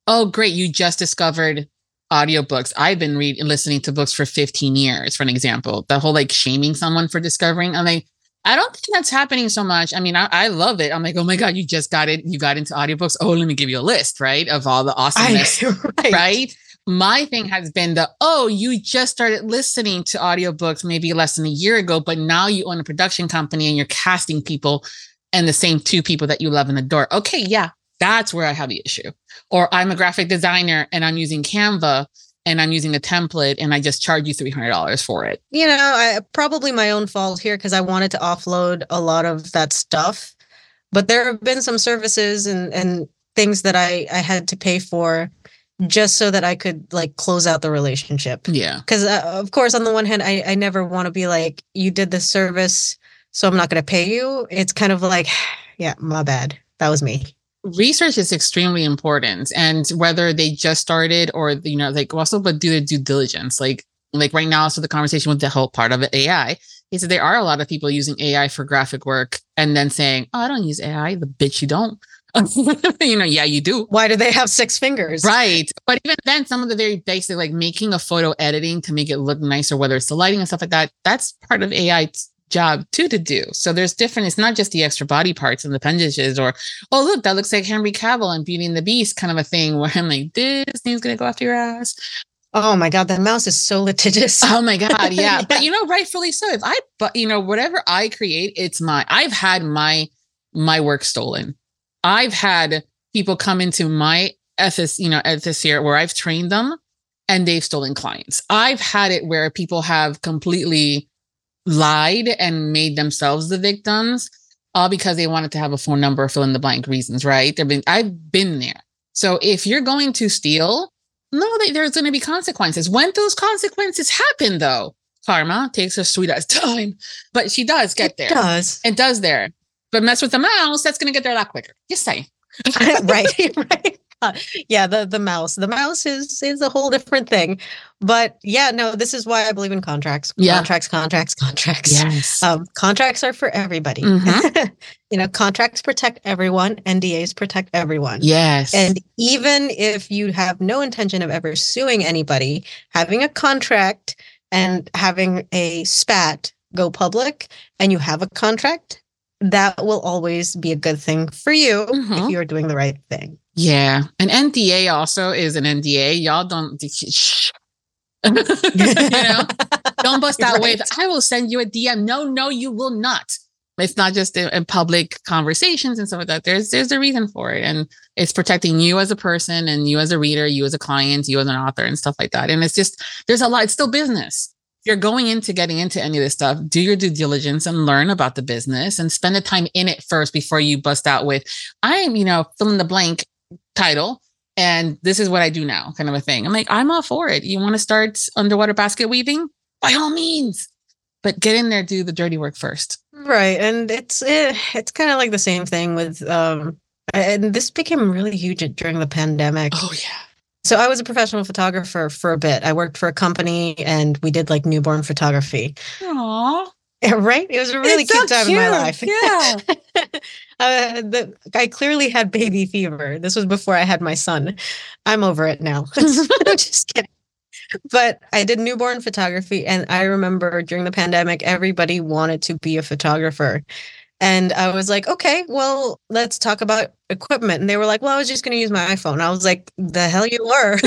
Oh, great, you just discovered audiobooks. I've been reading listening to books for 15 years, for an example. The whole like shaming someone for discovering. I'm like, I don't think that's happening so much. I mean, I, I, love it. I'm like, oh my God, you just got it. You got into audiobooks. Oh, let me give you a list, right? Of all the awesomeness. I, (laughs) right. right? My thing has been the, oh, you just started listening to audiobooks maybe less than a year ago, but now you own a production company and you're casting people and the same two people that you love in the door. Okay, yeah, that's where I have the issue. Or I'm a graphic designer and I'm using Canva and I'm using a template and I just charge you $300 for it. You know, I probably my own fault here because I wanted to offload a lot of that stuff. But there have been some services and and things that I I had to pay for just so that I could like close out the relationship. Yeah. Because uh, of course, on the one hand, I I never want to be like you did this service, so I'm not going to pay you. It's kind of like, (sighs) yeah, my bad. That was me. research is extremely important and whether they just started or you know like also but do the due diligence like like right now so the conversation with the whole part of it ai is that there are a lot of people using ai for graphic work and then saying oh i don't use ai the bitch you don't (laughs) you know yeah you do Why do they have six fingers? right but even then some of the very basic like making a photo editing to make it look nicer whether it's the lighting and stuff like that that's part of ai's job too to do so there's different it's not just the extra body parts and appendages or oh look that looks like henry cavill and beauty and the beast kind of a thing where i'm like disney's gonna go after your ass Oh my god, that mouse is so litigious. Oh my god, (laughs) yeah. But you know, rightfully so. If I but you know, whatever I create, it's my I've had my my work stolen. I've had people come into my ethics, you know, ethics here where I've trained them and they've stolen clients. I've had it where people have completely lied and made themselves the victims all because they wanted to have a phone number fill in the blank reasons, right? They've been I've been there. So if you're going to steal, know that there's going to be consequences. When those consequences happen, though, karma takes her sweet ass (laughs) time, but she does get there. it there. does. It does there. But mess with the mouse, that's going to get there a lot quicker. Just say. (laughs) right, (laughs) right. Uh, yeah, the the mouse. The mouse is is a whole different thing. But yeah, no, this is why I believe in contracts. Yeah. Contracts, contracts, contracts. Yes. Um, contracts are for everybody. Mhm. (laughs) you know, contracts protect everyone, NDAs protect everyone. yes. And even if you have no intention of ever suing anybody, having a contract and having a spat go public and you have a contract, that will always be a good thing for you if mm-hmm. you're doing the right thing. yeah. An NDA also is an NDA. Y'all don't. (laughs) You know, don't bust (laughs) that Right. I will send you a DM. No, no, you will not. It's not just in, in public conversations and stuff like that. There's there's a reason for it. And it's protecting you as a person and you as a reader, you as a client, you as an author and stuff like that. And it's just there's a lot, it's still business. If you're going into getting into any of this stuff, do your due diligence and learn about the business and spend the time in it first before you bust out with, I'm, you know, fill in the blank title and this is what I do now, kind of a thing. I'm like, I'm all for it. You want to start underwater basket weaving? By all means. But get in there, do the dirty work first. Right. And it's eh, it's kind of like the same thing with um and this became really huge during the pandemic. Oh yeah. So I was a professional photographer for a bit. I worked for a company and we did like newborn photography. Aww. (laughs) Right? It was a really It's so cute time in my life. Yeah. (laughs) uh, the, I clearly had baby fever. This was before I had my son. I'm over it now. (laughs) Just kidding. But I did newborn photography, and I remember during the pandemic, everybody wanted to be a photographer. And I was like, okay, well, let's talk about equipment. And they were like, well, I was just going to use my iPhone. I was like, the hell you were.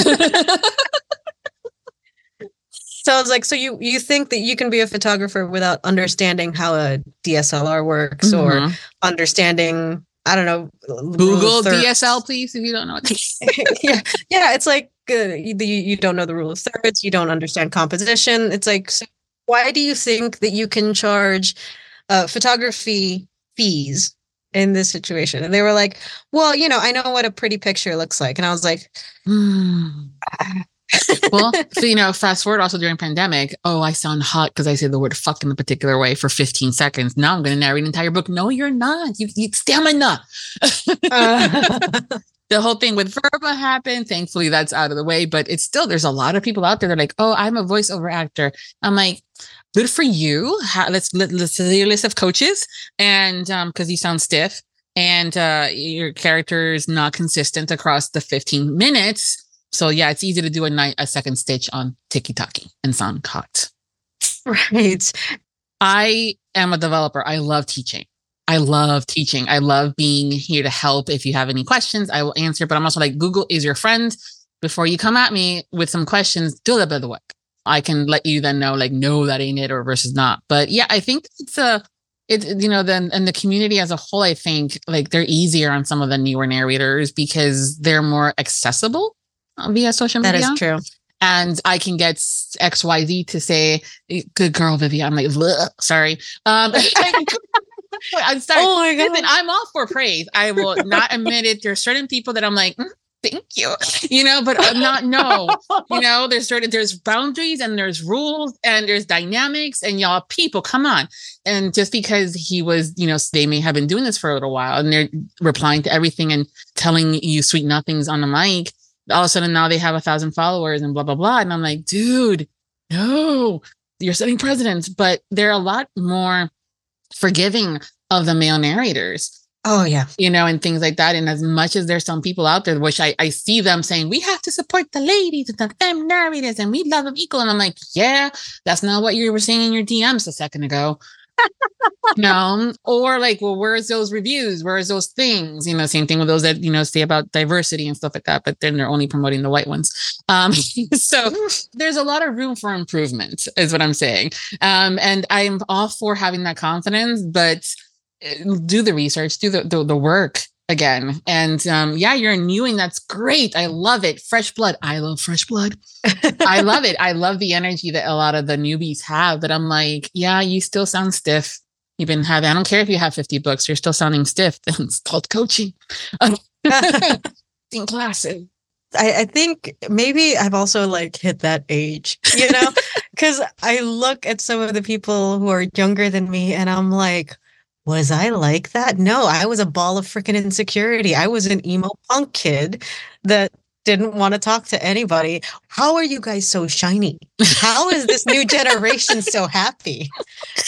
So I was like, so you you think that you can be a photographer without understanding how a DSLR works or Mhm. understanding I don't know Google. DSL, please, if you don't know what (laughs) yeah, yeah. It's like uh, you, you you don't know the rule of thirds. You don't understand composition. It's like, so why do you think that you can charge uh, photography fees in this situation? And they were like, well, you know, I know what a pretty picture looks like, and I was like, Hmm. well, (laughs) so you know, fast forward also during pandemic. Oh, I sound hot because I say the word "fuck" in a particular way for 15 seconds. Now I'm going to narrate an entire book. No, you're not. You need stamina. uh, (laughs) (laughs) the whole thing with Verba happened. Thankfully, that's out of the way. But it's still there's a lot of people out there that are like, "Oh, I'm a voiceover actor." I'm like, "Good for you. Ha- let's let, let's see your list of coaches." And um, because you sound stiff and uh, your character is not consistent across the 15 minutes. So yeah, it's easy to do a night a second stitch on Tiki Taki and sound hot. (laughs) right. I am a developer. I love teaching. I love teaching. I love being here to help. If you have any questions, I will answer. But I'm also like, Google is your friend. Before you come at me with some questions, do a little bit of the work. I can let you then know, like, no, that ain't it, or versus not. But yeah, I think it's a, it, you know, then and the community as a whole, I think like they're easier on some of the newer narrators because they're more accessible uh, via social media is true. and I can get XYZ to say, good girl, Vivian. I'm like, "Bleh, sorry. Um, (laughs) I'm (laughs) sorry. Oh my Listen, I'm all for praise. I will not admit it. There are certain people that I'm like, "Mm, thank you. You know, but I'm not no. you know, (laughs) there's certain there's boundaries and there's rules and there's dynamics and y'all people, come on. And just because he was, you know, they may have been doing this for a little while and they're replying to everything and telling you sweet nothings on the mic, all of a sudden now they have a thousand followers and blah blah blah. And I'm like, dude, no, you're setting precedents. But they're a lot more forgiving of the male narrators Oh yeah. You know, and things like that. And as much as there's some people out there, which I, I see them saying, we have to support the ladies and the femme narrators and we love them equal. And I'm like, yeah, that's not what you were saying in your DMs a second ago. (laughs) no. Or like, well, where's those reviews? Where's those things? You know, same thing with those that, you know, say about diversity and stuff like that, but then they're only promoting the white ones. Um, (laughs) so there's a lot of room for improvement, is what I'm saying. Um, and I'm all for having that confidence, but do the research, do the, the, the work again. And um, yeah, you're new and that's great. I love it. Fresh blood. I love fresh blood. I (laughs) love it. I love the energy that a lot of the newbies have. But I'm like, yeah, you still sound stiff. You've been having, I don't care if you have 50 books, you're still sounding stiff. (laughs) it's called coaching. (laughs) in classes. I, I think maybe I've also like hit that age, you know, because I look at some of the people who are younger than me and I'm like, was I like that? No, I was a ball of freaking insecurity. I was an emo punk kid that didn't want to talk to anybody. How are you guys so shiny? How is this new (laughs) generation so happy?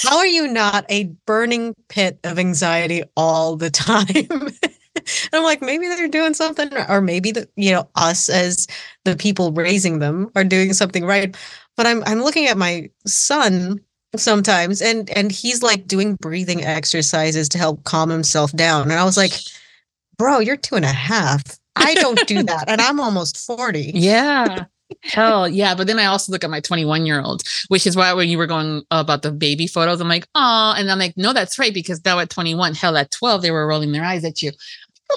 How are you not a burning pit of anxiety all the time? and (laughs) I'm like, maybe they're doing something, or maybe the you know us as the people raising them are doing something right. But I'm I'm looking at my son sometimes and and he's like doing breathing exercises to help calm himself down and i was like bro you're two and a half. I don't do that and i'm almost 40 (laughs) yeah. Hell yeah but then i also look at my 21 year old which is why when you were going about the baby photos i'm like oh and i'm like no that's right because now at 21 hell at 12 they were rolling their eyes at you.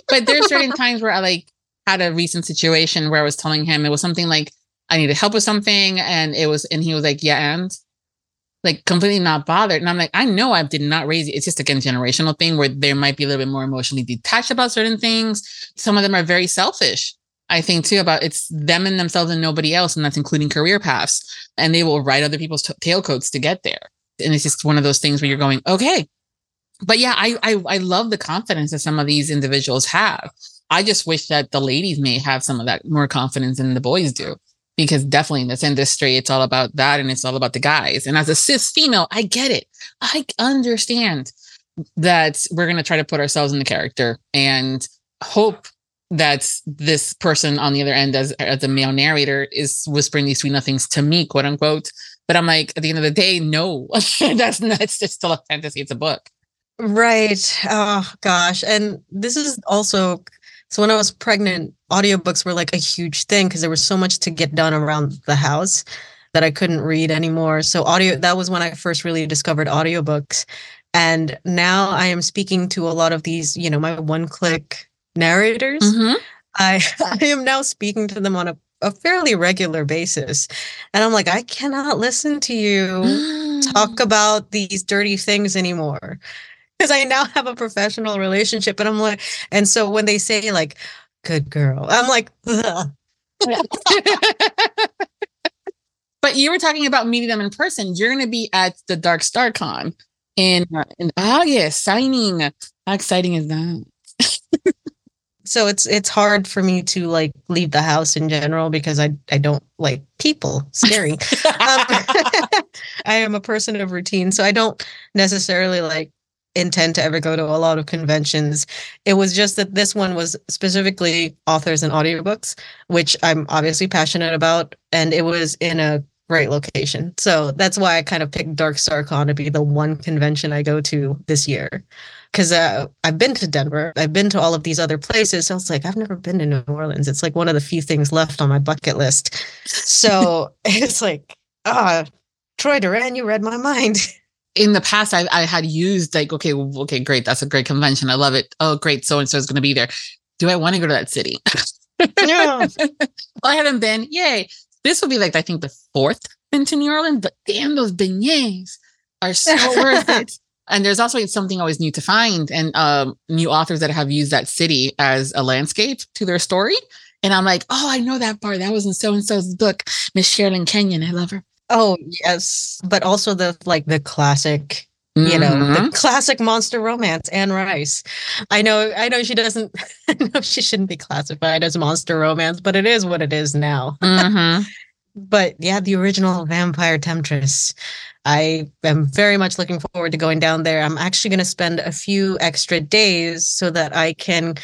But there's certain times where i like had a recent situation where i was telling him it was something like i needed help with something and it was and he was like yeah and like completely not bothered. And I'm like, I know I did not raise you. It's just again generational thing where there might be a little bit more emotionally detached about certain things. Some of them are very selfish. I think too about it's them and themselves and nobody else, and that's including career paths. And they will write other people's t- tailcoats to get there. And it's just one of those things where you're going, okay. But yeah, I, I I love the confidence that some of these individuals have. I just wish that the ladies may have some of that more confidence than the boys do because definitely in this industry, it's all about that and it's all about the guys. And as a cis female, I get it. I understand that we're going to try to put ourselves in the character and hope that this person on the other end as, as a male narrator is whispering these sweet nothings to me, quote unquote. But I'm like, at the end of the day, no, (laughs) that's not, it's still a fantasy. It's a book. Right. Oh gosh. And this is also so when I was pregnant, audiobooks were like a huge thing because there was so much to get done around the house that I couldn't read anymore. So audio that was when I first really discovered audiobooks. And now I am speaking to a lot of these, you know, my one-click narrators. Mm-hmm. I (laughs) I am now speaking to them on a, a fairly regular basis. And I'm like, I cannot listen to you talk about these dirty things anymore because I now have a professional relationship. And I'm like, and so when they say like, good girl, I'm like, (laughs) but you were talking about meeting them in person. You're going to be at the Dark Star Con in, in August signing. How exciting is that? so it's it's hard for me to like leave the house in general because I I don't like people scary. (laughs) um, (laughs) I am a person of routine, so I don't necessarily like intend to ever go to a lot of conventions. It was just that this one was specifically authors and audiobooks, which I'm obviously passionate about. And it was in a great location. So that's why I kind of picked Dark Star Con to be the one convention I go to this year. Because uh, I've been to Denver, I've been to all of these other places. So it's like, I've never been to New Orleans. It's like one of the few things left on my bucket list. So (laughs) (laughs) it's like, ah, oh, Troy Duran, you read my mind. (laughs) in the past I, I had used like okay okay great that's a great convention i love it oh great so and so is going to be there do i want to go to that city no (laughs) i haven't been yay this will be like i think the fourth been to new orleans but damn those beignets are so worth (laughs) it and there's also something always new to find and um, new authors that have used that city as a landscape to their story And I'm like, oh, I know that part. That was in so and so's book. Miss Sherilyn Kenyon. I love her. Oh yes, but also the like the classic you know the classic monster romance anne rice. I know i know she doesn't (laughs) know she shouldn't be classified as monster romance but it is what it is now. Mhm. (laughs) but yeah the original vampire temptress. I am very much looking forward to going down there. I'm actually going to spend a few extra days so that i can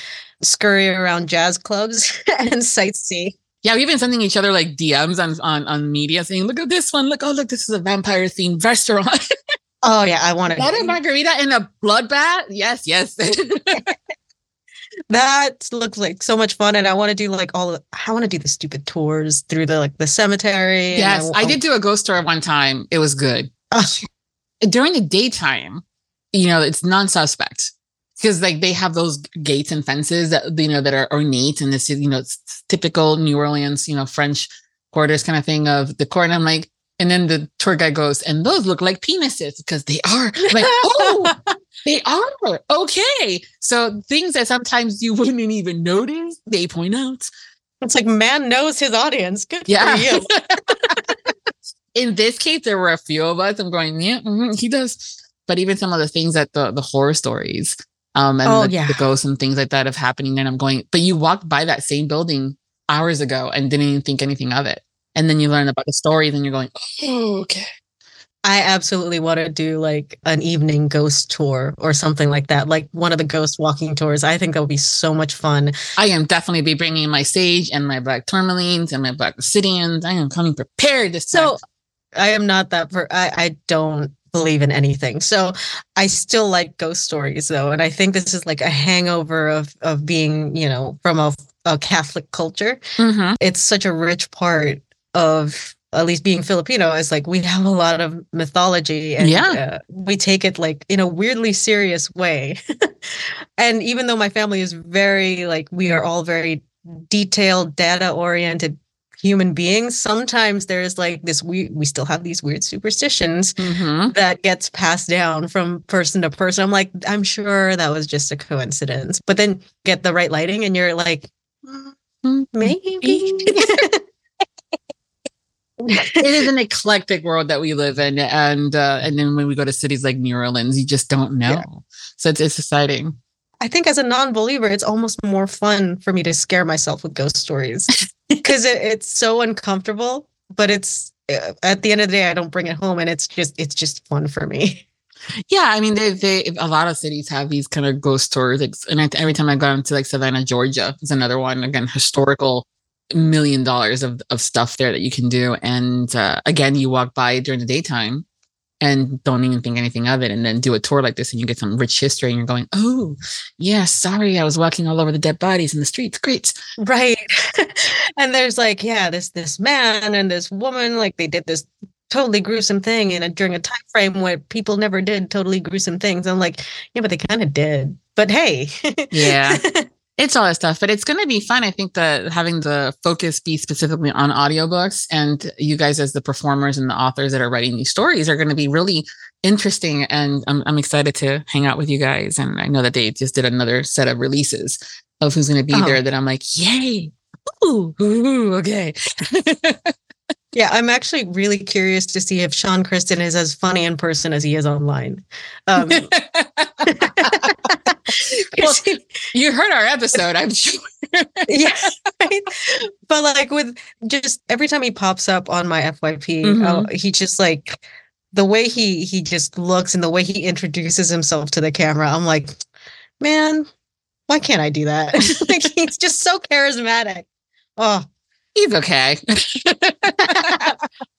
scurry around jazz clubs (laughs) and sightsee Yeah, we've been sending each other like DMs on, on on media saying, look at this one. Look, oh, look, this is a vampire themed restaurant. (laughs) oh yeah i want that a to margarita in a bloodbath? Yes, yes. (laughs) that looks like so much fun and i want to do like all of, i want to do the stupid tours through the like the cemetery yes, I wa- did do a ghost tour one time. It was good. Oh, (laughs) During the daytime, you know, it's non-suspect because like they have those gates and fences that you know that are ornate and this is you know it's typical New Orleans, you know, French quarters kind of thing of the court. And I'm like, and then the tour guide goes, and those look like penises because they are. I'm like, (laughs) oh, they are okay. So things that sometimes you wouldn't even notice, they point out. It's like man knows his audience. Good Yeah. for you. (laughs) In this case, there were a few of us. I'm going, yeah, mhm, he does. But even some of the things that the the horror stories, um, and Oh, the, yeah. the ghosts and things like that of happening, and I'm going, but you walked by that same building hours ago and didn't even think anything of it, and then you learn about the stories, and you're going, oh, okay. I absolutely want to do like an evening ghost tour or something like that, like one of the ghost walking tours. I think that would be so much fun. I am definitely be bringing my sage and my black tourmalines and my black obsidians. I am coming prepared this time. So I am not that. Per- I I don't believe in anything. So I still like ghost stories though, and I think this is like a hangover of of being you know from a, a Catholic culture. Mhm. it's such a rich part of at least being Filipino is like we have a lot of mythology and Yeah. uh, we take it like in a weirdly serious way. (laughs) and even though my family is very like we are all very detailed data oriented human beings sometimes there's like this we we still have these weird superstitions Mhm. that gets passed down from person to person i'm like i'm sure that was just a coincidence but then get the right lighting and you're like "Mm, maybe it is an eclectic world that we live in, and uh, and then when we go to cities like New Orleans, you just don't know. Yeah. So it's it's exciting. I think as a non-believer, it's almost more fun for me to scare myself with ghost stories (laughs) because it, it's so uncomfortable. But it's uh, at the end of the day, I don't bring it home, and it's just it's just fun for me. Yeah, I mean, they they a lot of cities have these kind of ghost tours, It's- and I, every time I go into like Savannah, Georgia, is another one. Again, historical million dollars of of stuff there that you can do, and uh, again, you walk by during the daytime and don't even think anything of it, and then do a tour like this, and you get some rich history, and you're going, oh, yeah, sorry, I was walking all over the dead bodies in the streets. Great. Right. (laughs) and there's like, yeah, this this man and this woman, like they did this totally gruesome thing in a during a time frame where people never did totally gruesome things. I'm like, yeah, but they kind of did. But hey. Yeah. (laughs) It's all that stuff, but it's going to be fun. I think that having the focus be specifically on audiobooks and you guys as the performers and the authors that are writing these stories are going to be really interesting. And I'm, I'm excited to hang out with you guys. And I know that they just did another set of releases of who's going to be Oh. there that I'm like, yay. Ooh, ooh, okay. (laughs) Yeah, I'm actually really curious to see if Sean Crisden is as funny in person as he is online. Um, (laughs) (laughs) well, (laughs) you heard our episode, I'm sure. (laughs) yeah, right? but like with just every time he pops up on my FYP, Mhm. oh, he just like the way he he just looks and the way he introduces himself to the camera. I'm like, man, why can't I do that? like he's just so charismatic. Oh, He's okay.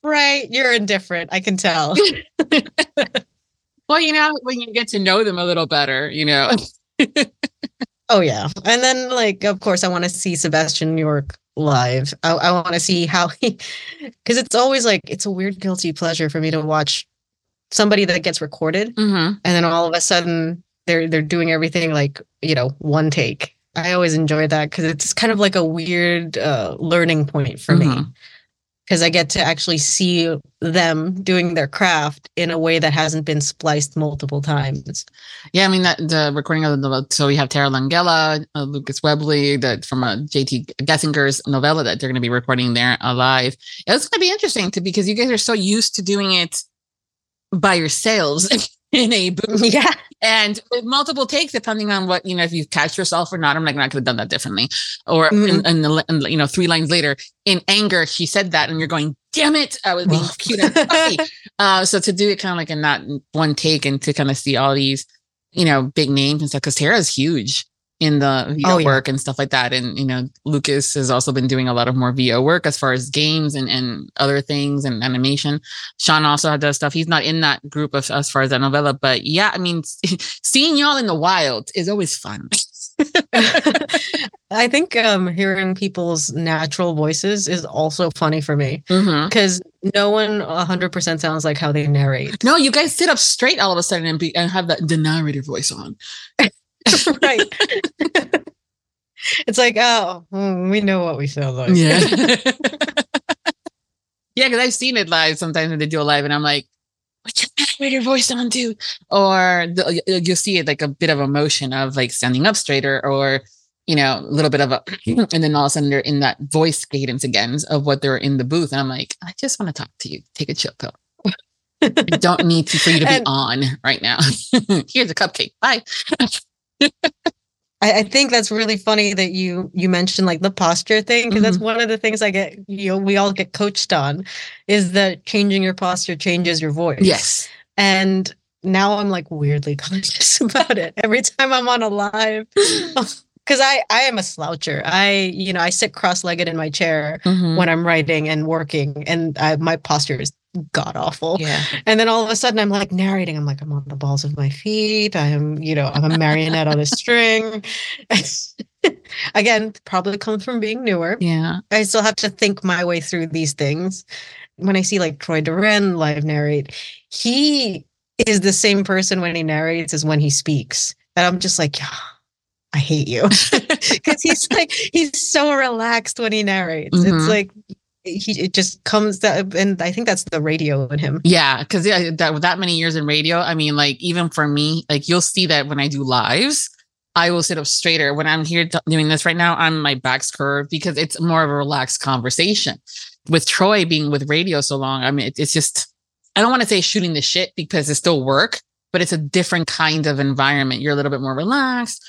right, you're indifferent. I can tell. Well, you know, when you get to know them a little better, you know. (laughs) Oh yeah, and then like of course I want to see Sebastian York live. I, I want to see how he, because it's always like it's a weird guilty pleasure for me to watch somebody that gets recorded hmm and then all of a sudden they're they're doing everything like you know one take. I always enjoy that because it's kind of like a weird uh, learning point for me. Because I get to actually see them doing their craft in a way that hasn't been spliced multiple times. Yeah, I mean that the recording of the so we have Tara Langella, uh, Lucas Webley, that from a uh, JT Geissinger's novella that they're going to be recording there alive. It's going to be interesting to because you guys are so used to doing it by yourselves (laughs) (laughs) in a booth. (laughs) Yeah. And with multiple takes, depending on what, you know, if you catch yourself or not, I'm like, I could have done that differently. Or, mm-hmm. and, and, and, you know, three lines later, in anger, she said that, and you're going, damn it, I was being (laughs) cute and funny. uh, so to do it kind of like in that one take and to kind of see all these, you know, big names and stuff, because Tara's huge in the VO oh, yeah. work and stuff like that. And, you know, Lucas has also been doing a lot of more VO work as far as games and, and other things and animation. Sean also does stuff. He's not in that group of as far as that novella, but yeah, I mean, (laughs) seeing y'all in the wild is always fun. (laughs) I think um, hearing people's natural voices is also funny for me because mm-hmm. no one 100% sounds like how they narrate. No, you guys sit up straight all of a sudden and, be, and have that the narrator voice on. (laughs) right. (laughs) it's like, oh, mm, we know what we sound like. Yeah. (laughs) yeah, because I've seen it live sometimes when they do a live, and I'm like, what's your narrator voice on, dude? Or the, you'll see it like a bit of emotion of like standing up straighter or, you know, a little bit of a, (clears throat) and then all of a sudden they're in that voice cadence again of what they're in the booth. And I'm like, I just want to talk to you. Take a chill pill. I don't need to, for you to be and, on right now. Here's a cupcake. Bye. (laughs) I, I, think that's really funny that you you mentioned like the posture thing because mm-hmm. that's one of the things I get you know we all get coached on is that changing your posture changes your voice. Yes. And now I'm like weirdly (laughs) conscious about it every time I'm on a live. (laughs) Because I, I am a sloucher. I, you know, I sit cross-legged in my chair mm-hmm. when I'm writing and working, and I, my posture is god awful. Yeah. And then all of a sudden I'm like narrating. I'm like, I'm on the balls of my feet. I am, you know, I'm a marionette on a string. (laughs) Again, probably comes from being newer. Yeah. I still have to think my way through these things. When I see like Troy Duran live narrate, he is the same person when he narrates as when he speaks. And I'm just like, yeah, I hate you. (laughs) Because he's like, he's so relaxed when he narrates. Mm-hmm. It's like he it just comes that and i think that's the radio in him. Yeah because yeah that that many years in radio i mean like even for me like you'll see that when i do lives i will sit up straighter. When i'm here t- doing this right now i'm my back's curved because it's more of a relaxed conversation. With troy being with radio so long i mean it, it's just i don't want to say shooting the shit because it's still work but it's a different kind of environment. You're a little bit more relaxed.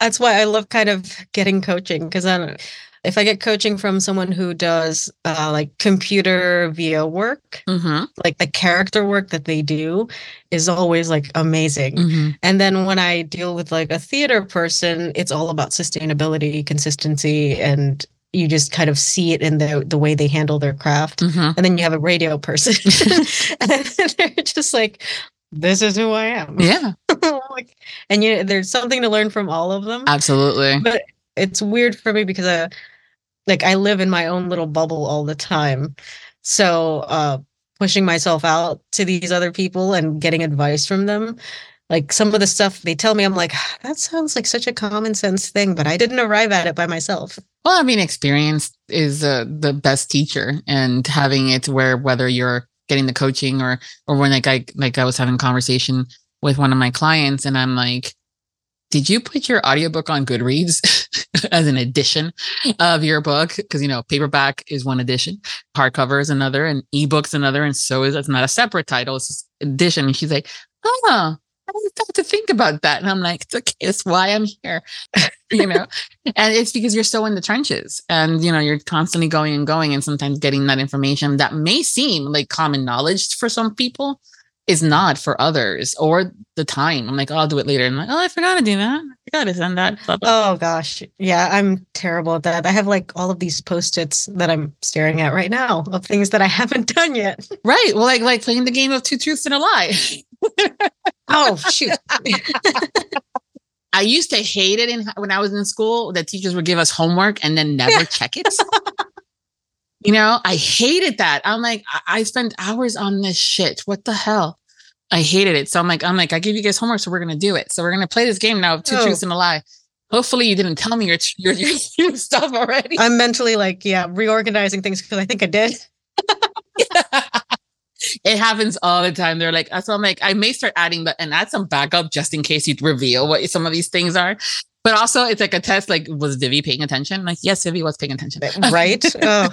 That's why I love kind of getting coaching because I if I get coaching from someone who does uh, like computer VO work, mm-hmm. like the character work that they do is always like amazing. Mm-hmm. And then when I deal with like a theater person, it's all about sustainability, consistency, and you just kind of see it in the the way they handle their craft. Mm-hmm. And then you have a radio person, (laughs) (laughs) and they're just like, this is who I am. Yeah. (laughs) like, and you there's something to learn from all of them. Absolutely. But it's weird for me because uh, like I live in my own little bubble all the time. So uh pushing myself out to these other people and getting advice from them. Like some of the stuff they tell me, I'm like, that sounds like such a common sense thing, but I didn't arrive at it by myself. Well, I mean, experience is uh, the best teacher, and having it where whether you're getting the coaching or or when like I like I was having a conversation with one of my clients, and I'm like, did you put your audiobook on Goodreads (laughs) as an edition of your book? Because, you know, paperback is one edition, hardcover is another, and ebook's another. And so is it's not a separate title, it's just edition. And she's like, oh, I didn't have to think about that. And I'm like, it's okay. That's why I'm here, (laughs) you know? and it's because you're so in the trenches and, you know, you're constantly going and going and sometimes getting that information that may seem like common knowledge for some people, is not for others or the time. I'm like, oh, I'll do it later. I'm like, oh, I forgot to do that. I forgot to send that. Blah, blah. Oh gosh. Yeah, I'm terrible at that. I have like all of these post-its that I'm staring at right now of things that I haven't (laughs) done yet. Right. Well, like like playing the game of two truths and a lie. (laughs) oh shoot. (laughs) I used to hate it in, when I was in school that teachers would give us homework and then never check it. You know, I hated that. I'm like, I, I spent hours on this shit. What the hell? I hated it. So I'm like, I'm like, I give you guys homework, so we're gonna do it. So we're gonna play this game now of two oh. truths and a lie. Hopefully, you didn't tell me your your, (laughs) your stuff already. I'm mentally like, yeah, reorganizing things because I think I did. (laughs) (laughs) it happens all the time. They're like, so I'm like, I may start adding that and add some backup just in case you reveal what some of these things are. But also, it's like a test. Like, was Vivi paying attention? I'm like, yes, Vivi was paying attention. Right. oh.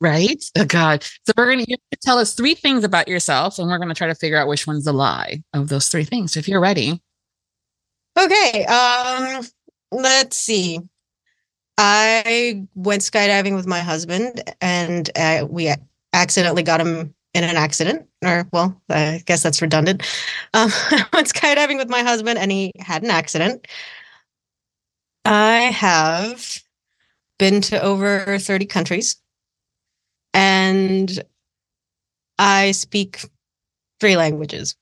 Right. Oh God. So we're gonna tell us three things about yourself, and we're gonna try to figure out which one's the lie of those three things. If you're ready. Okay. Um. Let's see. I went skydiving with my husband, and uh, we accidentally got him in an accident. Or, well, I guess that's redundant. (laughs) Um, I went skydiving with my husband, and he had an accident. I have been to over 30 countries and I speak three languages.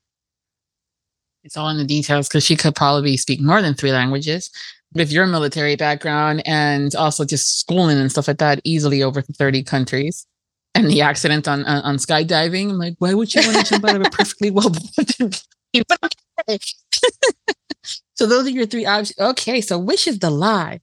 It's all in the details because she could probably speak more than three languages. With your military background and also just schooling and stuff like that, easily over 30 countries. And the accident on on, on skydiving, I'm like, why would you want to jump out of a perfectly well (laughs) so those are your three options. Okay, so which is the lie?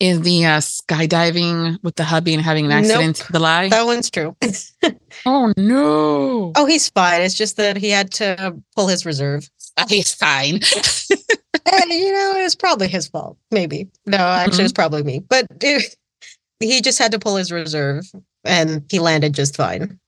Is the uh, skydiving with the hubby and having an accident nope. the lie? That one's true. (laughs) oh no! Oh, he's fine. It's just that he had to pull his reserve. (laughs) He's fine. (laughs) and, you know, it was probably his fault. Maybe. No, actually, mm-hmm. it was probably me. But it, he just had to pull his reserve, and he landed just fine.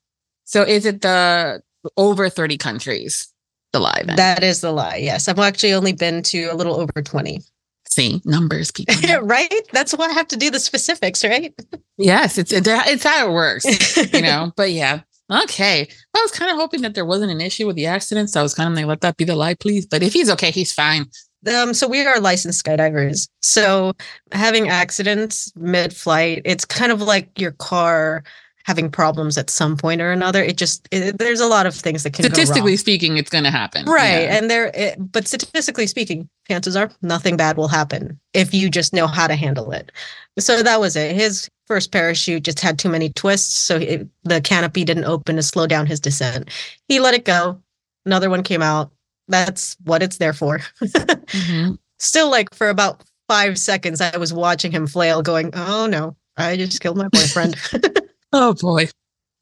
So, is it the over thirty countries? The lie. Then? That is the lie. Yes, I've actually only been to a little over twenty. See, numbers, people. (laughs) right? That's why I have to do the specifics, right? yes, it's it's how it works, you (laughs) know. but yeah, okay. I was kind of hoping that there wasn't an issue with the accident, so I was kind of like, let that be the lie, please. But if he's okay, he's fine. Um, so we are licensed skydivers. So having accidents mid-flight, it's kind of like your car having problems at some point or another. It just it, there's a lot of things that can statistically speaking, it's going to happen, right? Yeah. And there, it, but statistically speaking, chances are nothing bad will happen if you just know how to handle it. So that was it. His first parachute just had too many twists, so it, the canopy didn't open to slow down his descent. He let it go. Another one came out. That's what it's there for. (laughs) mm-hmm. Still, like for about five seconds, I was watching him flail, going, "Oh no, I just killed my boyfriend." (laughs) (laughs) Oh boy.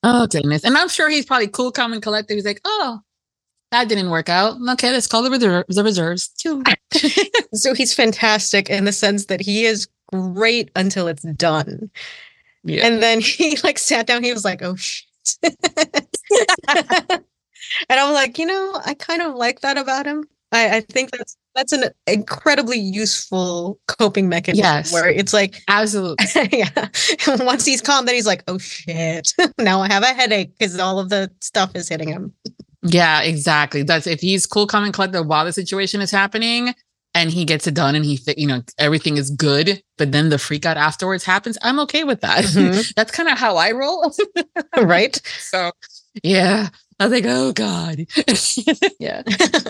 Oh goodness. And I'm sure he's probably cool, calm, and collected. He's like, oh, that didn't work out. Okay, let's call the, reserve, the reserves too. (laughs) so he's fantastic in the sense that he is great until it's done. Yeah. And then (laughs) he like sat down, he was like, oh shit. (laughs) and I'm like, you know, I kind of like that about him. I, I think that's that's an incredibly useful coping mechanism. Yes, where it's like absolutely, (laughs) yeah. Once he's calm, then he's like, "Oh shit, (laughs) now I have a headache because all of the stuff is hitting him." Yeah, exactly. That's if he's cool, calm, and collected while the situation is happening, and he gets it done, and he, you know, everything is good. But then the freak out afterwards happens. I'm okay with that. Mm-hmm. (laughs) that's kind of how I roll, right? So, yeah. I was like, oh God. (laughs) yeah.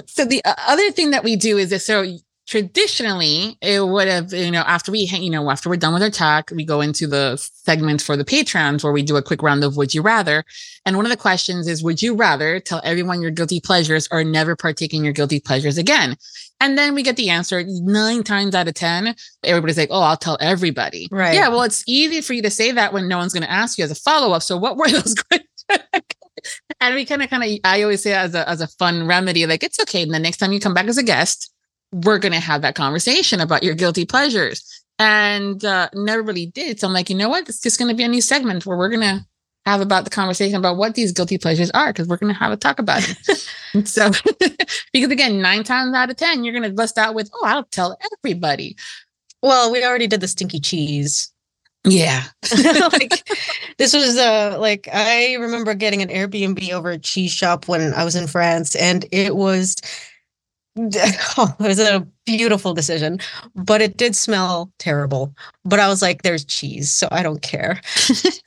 so the uh, other thing that we do is this. So traditionally it would have, you know, after we, you know, after we're done with our talk, we go into the segment for the patrons where we do a quick round of would you rather. And one of the questions is, would you rather tell everyone your guilty pleasures or never partake in your guilty pleasures again? And then we get the answer nine times out of 10. Everybody's like, oh, I'll tell everybody. Right. Yeah. Well, it's easy for you to say that when no one's going to ask you as a follow up. So what were (laughs) those and we kind of, kind of, I always say as a, as a fun remedy, like it's okay. And the next time you come back as a guest, we're going to have that conversation about your guilty pleasures. And uh, never really did. So I'm like, you know what? It's just going to be a new segment where we're going to have about the conversation about what these guilty pleasures are because we're going to have a talk about it. (laughs) so, (laughs) because again, nine times out of 10, you're going to bust out with, oh, I'll tell everybody. Well, we already did the stinky cheese. Yeah. (laughs) (laughs) like this was uh like I remember getting an Airbnb over a cheese shop when I was in France and it was oh, (laughs) it was a beautiful decision, but it did smell terrible. But I was like, there's cheese, so I don't care.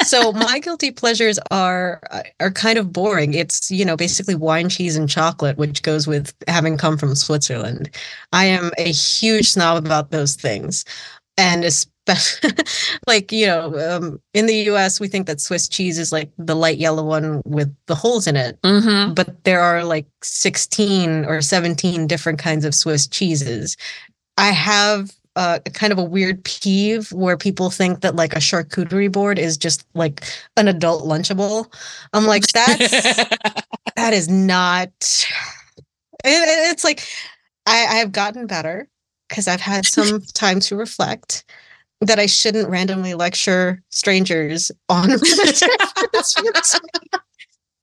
so my guilty pleasures are are kind of boring. It's, you know, basically wine, cheese, and chocolate, which goes with having come from Switzerland. I am a huge snob about those things. And especially (laughs) like you know um, in the us we think that swiss cheese is like the light yellow one with the holes in it mm-hmm. but there are like 16 or 17 different kinds of swiss cheeses i have uh, kind of a weird peeve where people think that like a charcuterie board is just like an adult lunchable. I'm like, that's (laughs) that is not. It, it's like I, I have gotten better because I've had some (laughs) time to reflect that I shouldn't randomly lecture strangers on. (laughs)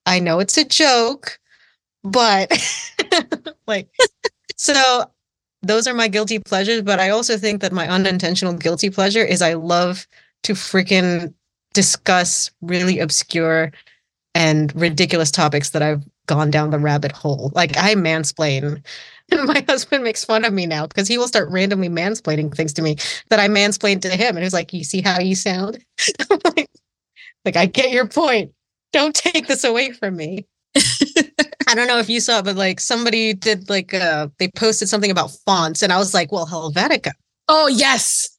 I know it's a joke, but (laughs) like, so those are my guilty pleasures. But I also think that my unintentional guilty pleasure is I love to freaking discuss really obscure and ridiculous topics that I've gone down the rabbit hole. Like I mansplain. And (laughs) my husband makes fun of me now because he will start randomly mansplaining things to me that I mansplained to him. And he's like, You see how you sound? (laughs) like, like, I get your point. Don't take this away from me. (laughs) I don't know if you saw, it, but like somebody did like uh they posted something about fonts, and I was like, well, Helvetica. Oh yes.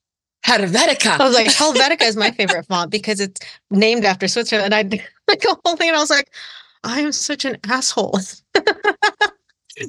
Helvetica. I was like, Helvetica is my favorite font because it's named after Switzerland. And I like the whole thing, and I was like, I am such an asshole.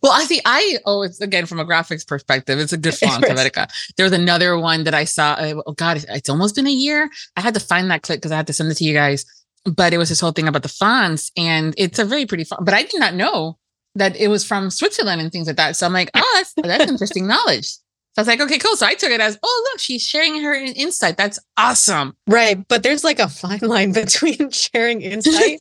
Well, I see. I oh, it's again from a graphics perspective. It's a good (laughs) font, Helvetica. There was another one that I saw. Uh, oh God, it's almost been a year. I had to find that clip because I had to send it to you guys. But it was this whole thing about the fonts, and it's a very pretty font. But I did not know that it was from Switzerland and things like that. So I'm like, oh, that's that's interesting knowledge. So I was like, okay, cool. So I took it as, oh, look, she's sharing her insight. That's awesome. Right. But there's like a fine line (laughs) between sharing insight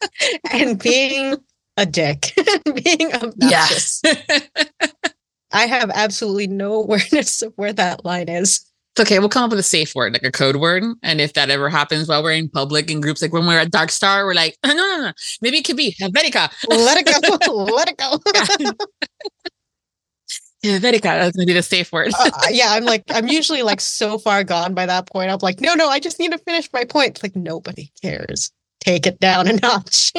(laughs) and being a dick, (laughs) being obnoxious. Yes. (laughs) I have absolutely no awareness of where that line is. It's okay. We'll come up with a safe word, like a code word. And if that ever happens while we're in public in groups, like when we're at Dark Star, we're like, no, no, no. Maybe it could be Helvetica. Let it go. (laughs) Let it go. Helvetica. That's gonna be the safe word. uh, yeah, I'm like, I'm usually like so far gone by that point. I'm like, no, no, I just need to finish my point. It's like nobody cares. Take it down a notch.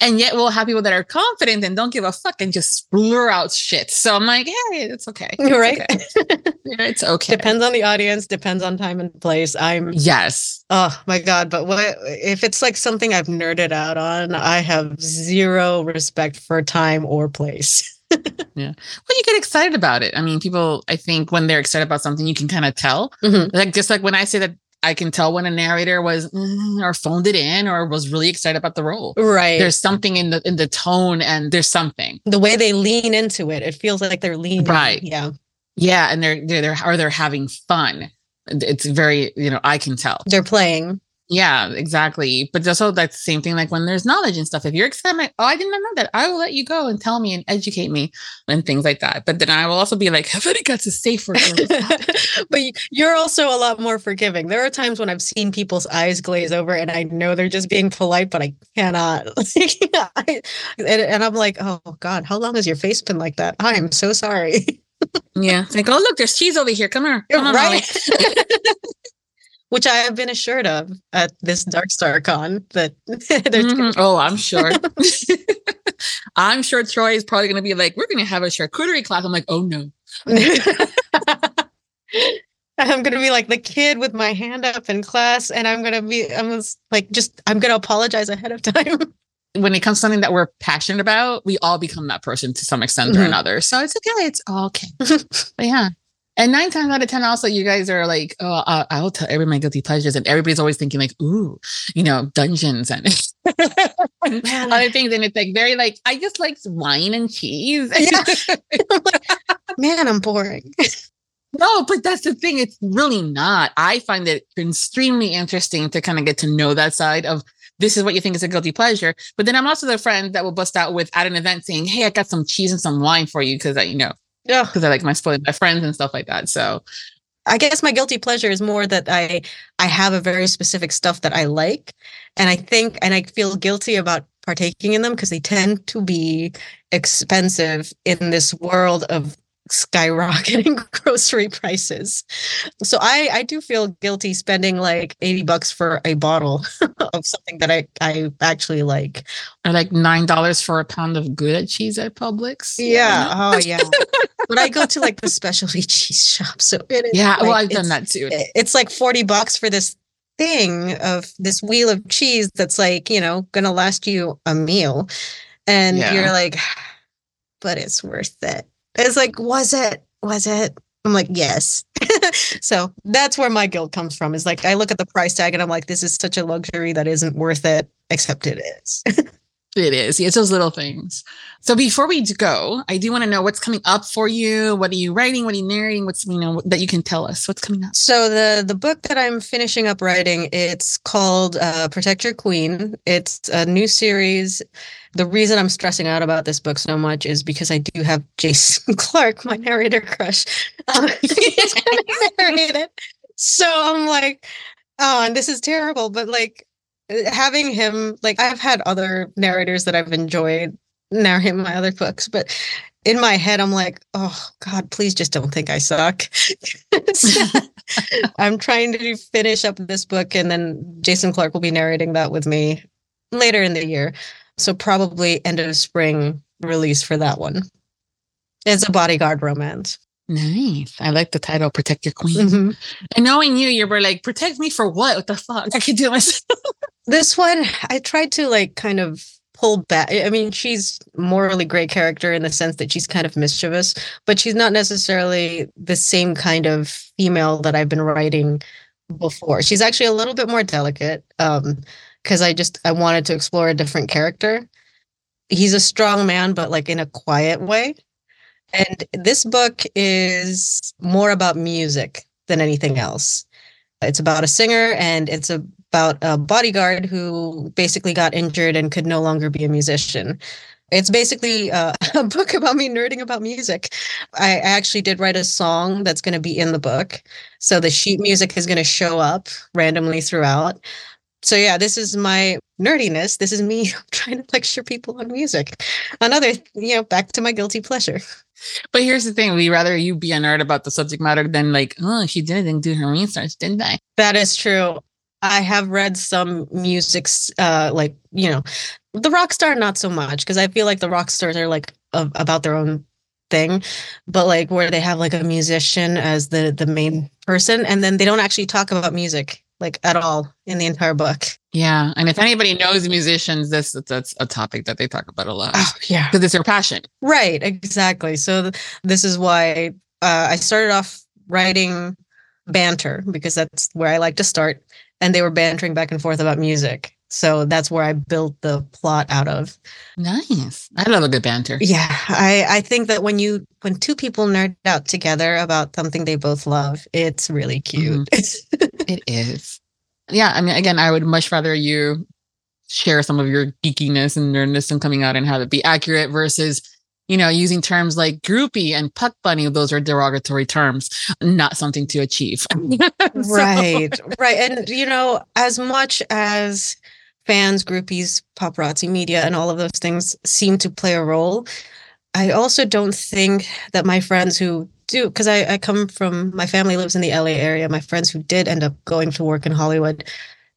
And yet we'll have people that are confident and don't give a fuck and just blur out shit. So I'm like, hey, it's okay. It's right. Okay. (laughs) it's okay. Depends on the audience, depends on time and place. I'm yes. Oh my God. But what if it's like something I've nerded out on? I have zero respect for time or place. (laughs) yeah. Well, you get excited about it. I mean, people, I think when they're excited about something, you can kind of tell. Mm-hmm. Like, just like when I say that I can tell when a narrator was mm, or phoned it in or was really excited about the role. Right. There's something in the in the tone and there's something. The way they lean into it, it feels like they're leaning. Right. Yeah. Yeah, and they're they're, they're or they're having fun. It's very, you know, I can tell. They're playing. Yeah, exactly. But also that's the same thing like when there's knowledge and stuff. If you're excited, oh, I didn't know that. I will let you go and tell me and educate me and things like that. But then I will also be like, (laughs) Helvetica's a safe word. (laughs) but you're also a lot more forgiving. There are times when I've seen people's eyes glaze over and I know they're just being polite, but I cannot. (laughs) and, and I'm like, oh God, how long has your face been like that? I am so sorry. yeah. It's like, oh, look, there's cheese over here. Come here. Come on, right which I have been assured of at this Dark Star Con. That (laughs) mm-hmm. oh, I'm sure. (laughs) I'm sure Troy is probably going to be like, "We're going to have a charcuterie class." I'm like, "Oh no." (laughs) I'm gonna be like the kid with my hand up in class, and I'm gonna be, I'm like, just, I'm gonna apologize ahead of time. When it comes to something that we're passionate about, we all become that person to some extent mm-hmm. or another. So it's okay. It's all okay. but yeah, and nine times out of 10, also, you guys are like, oh, uh, I'll tell every my guilty pleasures. And everybody's always thinking, like, ooh, you know, dungeons and (laughs) other things. And it's like very like, I just like wine and cheese. Yeah. (laughs) Man, I'm boring. (laughs) No, but that's the thing. It's really not. I find it extremely interesting to kind of get to know that side of this is what you think is a guilty pleasure. But then I'm also the friend that will bust out with at an event saying, Hey, I got some cheese and some wine for you because I, you know, yeah. Because I like my spoiling my friends and stuff like that. So I guess my guilty pleasure is more that I I have a very specific stuff that I like. And I think and I feel guilty about partaking in them because they tend to be expensive in this world of skyrocketing (laughs) grocery prices. So I I do feel guilty spending like 80 bucks for a bottle (laughs) of something that I I actually like. Or like $9 for a pound of Gouda cheese at Publix. Yeah. oh yeah. but I go to like the specialty (laughs) cheese shop. So it is Yeah, like, well I've done that too. It's like 40 bucks for this thing of this wheel of cheese that's like, you know, going to last you a meal. And yeah. you're like (sighs) but it's worth it it's like, was it? Was it? I'm like, yes. (laughs) so that's where my guilt comes from. Is like I look at the price tag and I'm like, this is such a luxury that isn't worth it, except it is. (laughs) It is. It's those little things. So before we go, I do want to know what's coming up for you. What are you writing? What are you narrating? What's you know that you can tell us? What's coming up? So the the book that I'm finishing up writing, it's called uh, Protect Your Queen. It's a new series. The reason I'm stressing out about this book so much is because I do have Jason (laughs) Clark, my narrator crush. Um, (laughs) he's gonna narrate it. So I'm like, oh, and this is terrible, but like having him like I've had other narrators that I've enjoyed narrate my other books, but in my head I'm like, oh God, please just don't think I suck. (laughs) I'm trying to finish up this book and then Jason Clark will be narrating that with me later in the year. So probably end of spring release for that one. It's a bodyguard romance. Nice. I like the title, Protect Your Queen. Mm-hmm. And knowing you, you were like, protect me for what? What the fuck? (laughs) I could do myself. this one, I tried to like kind of pull back. I mean, she's morally great character in the sense that she's kind of mischievous, but she's not necessarily the same kind of female that I've been writing before. She's actually a little bit more delicate. Um, because I just I wanted to explore a different character. He's a strong man, but like in a quiet way. And this book is more about music than anything else. It's about a singer and it's about a bodyguard who basically got injured and could no longer be a musician. It's basically uh, (laughs) a book about me nerding about music. I actually did write a song that's going to be in the book. So the sheet music is going to show up randomly throughout. So yeah, this is my nerdiness. This is me (laughs) trying to lecture people on music. Another, you know, back to my guilty pleasure. But here's the thing: we rather you be a nerd about the subject matter than like, oh, she didn't do her research, didn't I? That is true. I have read some musics, uh, like you know, the rock star not so much because I feel like the rock stars are like a- about their own thing, but like where they have like a musician as the the main person, and then they don't actually talk about music like at all in the entire book. Yeah, and if anybody knows musicians, this that's a topic that they talk about a lot. Oh, yeah, because it's their passion. Right, exactly. So th- this is why uh, I started off writing banter because that's where I like to start, and they were bantering back and forth about music. So that's where I built the plot out of. Nice. I love a good banter. Yeah. I, I think that when you when two people nerd out together about something they both love, it's really cute. Mm-hmm. (laughs) it is. Yeah. I mean, again, I would much rather you share some of your geekiness and nerdness and coming out and have it be accurate versus you know, using terms like groupie and puck bunny, those are derogatory terms, not something to achieve. (laughs) so. Right, right. And, you know, as much as fans, groupies, paparazzi media, and all of those things seem to play a role. I also don't think that my friends who do, because I, I come from, my family lives in the LA area. My friends who did end up going to work in Hollywood,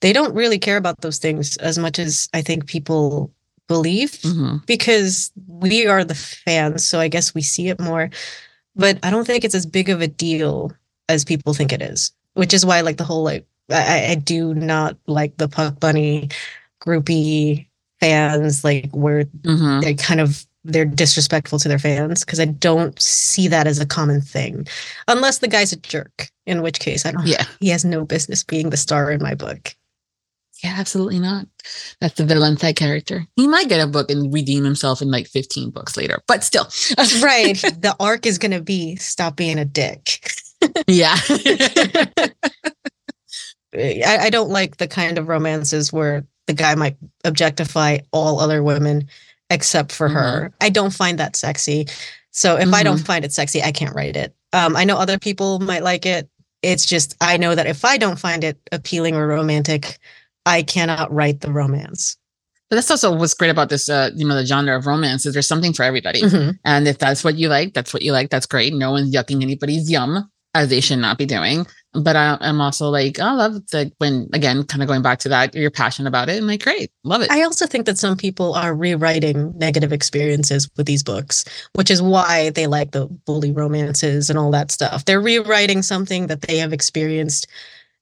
they don't really care about those things as much as I think people believe mm-hmm. because we are the fans. So I guess we see it more. But I don't think it's as big of a deal as people think it is, which is why, like, the whole like I, I do not like the Puck Bunny groupie fans, like where mm-hmm. they kind of they're disrespectful to their fans because I don't see that as a common thing, unless the guy's a jerk. In which case, I don't. Yeah, (laughs) he has no business being the star in my book. Yeah, absolutely not. That's the villain side character. He might get a book and redeem himself in like 15 books later, but still. (laughs) right. The arc is going to be stop being a dick. yeah. (laughs) I, I don't like the kind of romances where the guy might objectify all other women except for mm-hmm. her. I don't find that sexy. So if mm-hmm. I don't mm-hmm. find it sexy, I can't write it. Um, I know other people might like it. It's just I know that if I don't find it appealing or romantic, I cannot write the romance. But that's also what's great about this, uh, you know, the genre of romance is there's something for everybody. Mm-hmm. And if that's what you like, that's what you like. That's great. No one's yucking anybody's yum, as they should not be doing but I, am also like, oh, I love the when again, kind of going back to that, you're passionate about it, and like, great, love it. I also think that some people are rewriting negative experiences with these books, which is why they like the bully romances and all that stuff. They're rewriting something that they have experienced,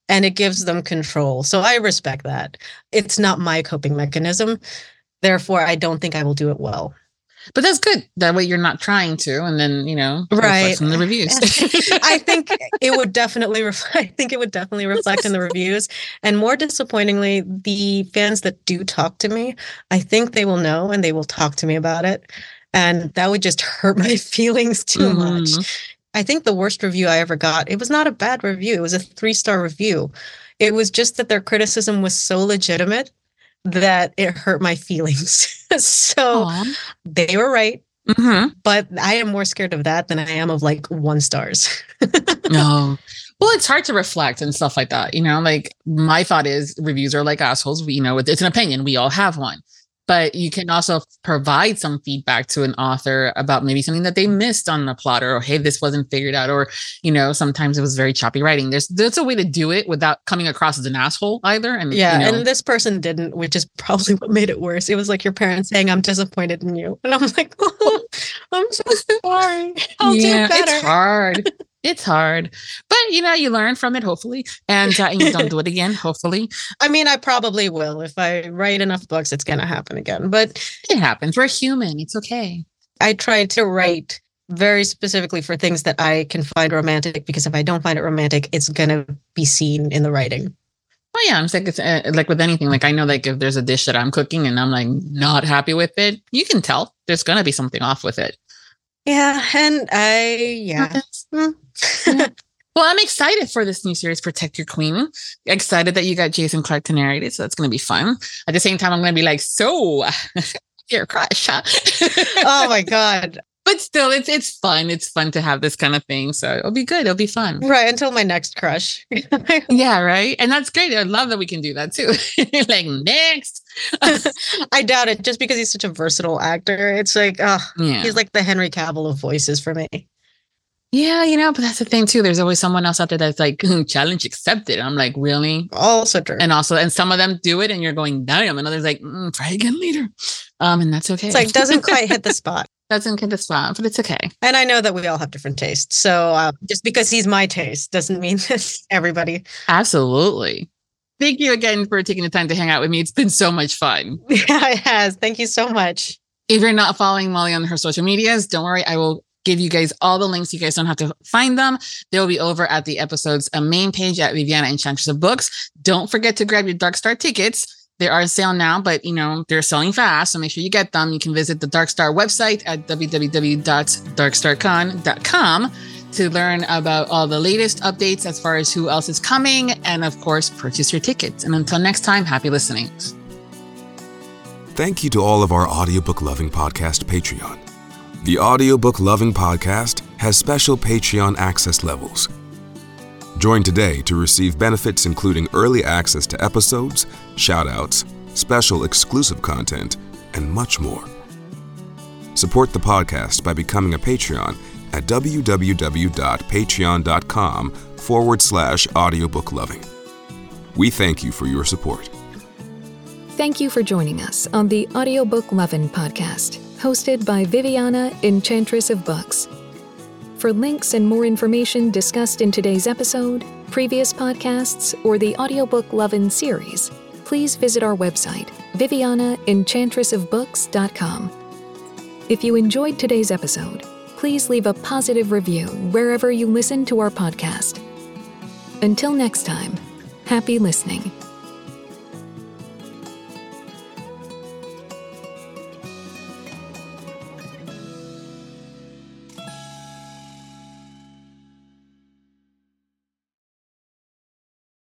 and it gives them control. So I respect that. It's not my coping mechanism, therefore, I don't think I will do it well. But that's good. That way you're not trying to, and then you know, right in the reviews. (laughs) I think it would definitely reflect. (laughs) I think it would definitely reflect in the reviews. And more disappointingly, the fans that do talk to me, I think they will know and they will talk to me about it, and that would just hurt (laughs) my feelings too mm-hmm. much. I think the worst review I ever got. It was not a bad review. It was a three star review. It was just that their criticism was so legitimate that it hurt my feelings. (laughs) so Aww. they were right. Mm-hmm. But I am more scared of that than I am of like one stars. (laughs) no. Well, it's hard to reflect and stuff like that. You know, like my thought is reviews are like assholes. We, you know, it's an opinion. We all have one but you can also provide some feedback to an author about maybe something that they missed on the plot or hey this wasn't figured out or you know sometimes it was very choppy writing. There's there's a way to do it without coming across as an asshole either and yeah you know. and this person didn't which is probably what made it worse. It was like your parents saying i'm disappointed in you and i'm like (laughs) oh, i'm so (laughs) sorry. I'll yeah, do better. it's hard (laughs) it's hard, but you know, you learn from it, hopefully, and, uh, and you don't do it again, (laughs) hopefully. I mean, I probably will. If I write enough books, it's going to happen again, but it happens. We're human. It's okay. I try to write very specifically for things that I can find romantic because if I don't find it romantic, it's going to be seen in the writing. Oh yeah, I'm like it's uh, like with anything. Like I know, like if there's a dish that I'm cooking and I'm like not happy with it, you can tell there's gonna be something off with it. Yeah, and I yeah. Hmm. (laughs) well, I'm excited for this new series, Protect Your Queen. Excited that you got Jason Clark to narrate it, so that's going to be fun. At the same time, I'm going to be like, so (laughs) your crush, huh? (laughs) oh my god! but still it's it's fun it's fun to have this kind of thing so it'll be good it'll be fun right until my next crush yeah right and that's great i love that we can do that too like next i doubt it just because he's such a versatile actor it's like oh yeah. he's like the henry cavill of voices for me yeah, you know, but that's the thing too. There's always someone else out there that's like challenge accepted. I'm like, really? Also true. And also, and some of them do it, and you're going, damn. And others like, mm, try again later. Um, and that's okay. It's like doesn't quite hit the (laughs) spot doesn't get the spot, but it's okay. And I know that we all have different tastes. So uh, just because he's my taste doesn't mean (laughs) that everybody. Absolutely. Thank you again for taking the time to hang out with me. It's been so much fun. (laughs) Yeah, it has. Thank you so much. If you're not following Molly on her social medias, don't worry. I will give you guys all the links. You guys don't have to find them. They'll be over at the episode's uh, main page at Viviana Enchantress of Books. Don't forget to grab your Dark Star tickets they are on sale now, but you know, they're selling fast. So make sure you get them. You can visit the Dark Star website at www.darkstarcon.com to learn about all the latest updates as far as who else is coming and of course purchase your tickets. And until next time, happy listening. Thank you to all of our audiobook loving podcast Patreon. The audiobook loving podcast has special Patreon access levels Join today to receive benefits including early access to episodes, shoutouts, special exclusive content, and much more. Support the podcast by becoming a Patreon at www.patreon.com forward slash audiobook loving. We thank you for your support. Thank you for joining us on the Audiobook Lovin' podcast, hosted by Viviana, Enchantress of Books. For links and more information discussed in today's episode, previous podcasts, or the audiobook Lovin' series, please visit our website, vivianaenchantressofbooks.com. If you enjoyed today's episode, please leave a positive review wherever you listen to our podcast. Until next time, happy listening.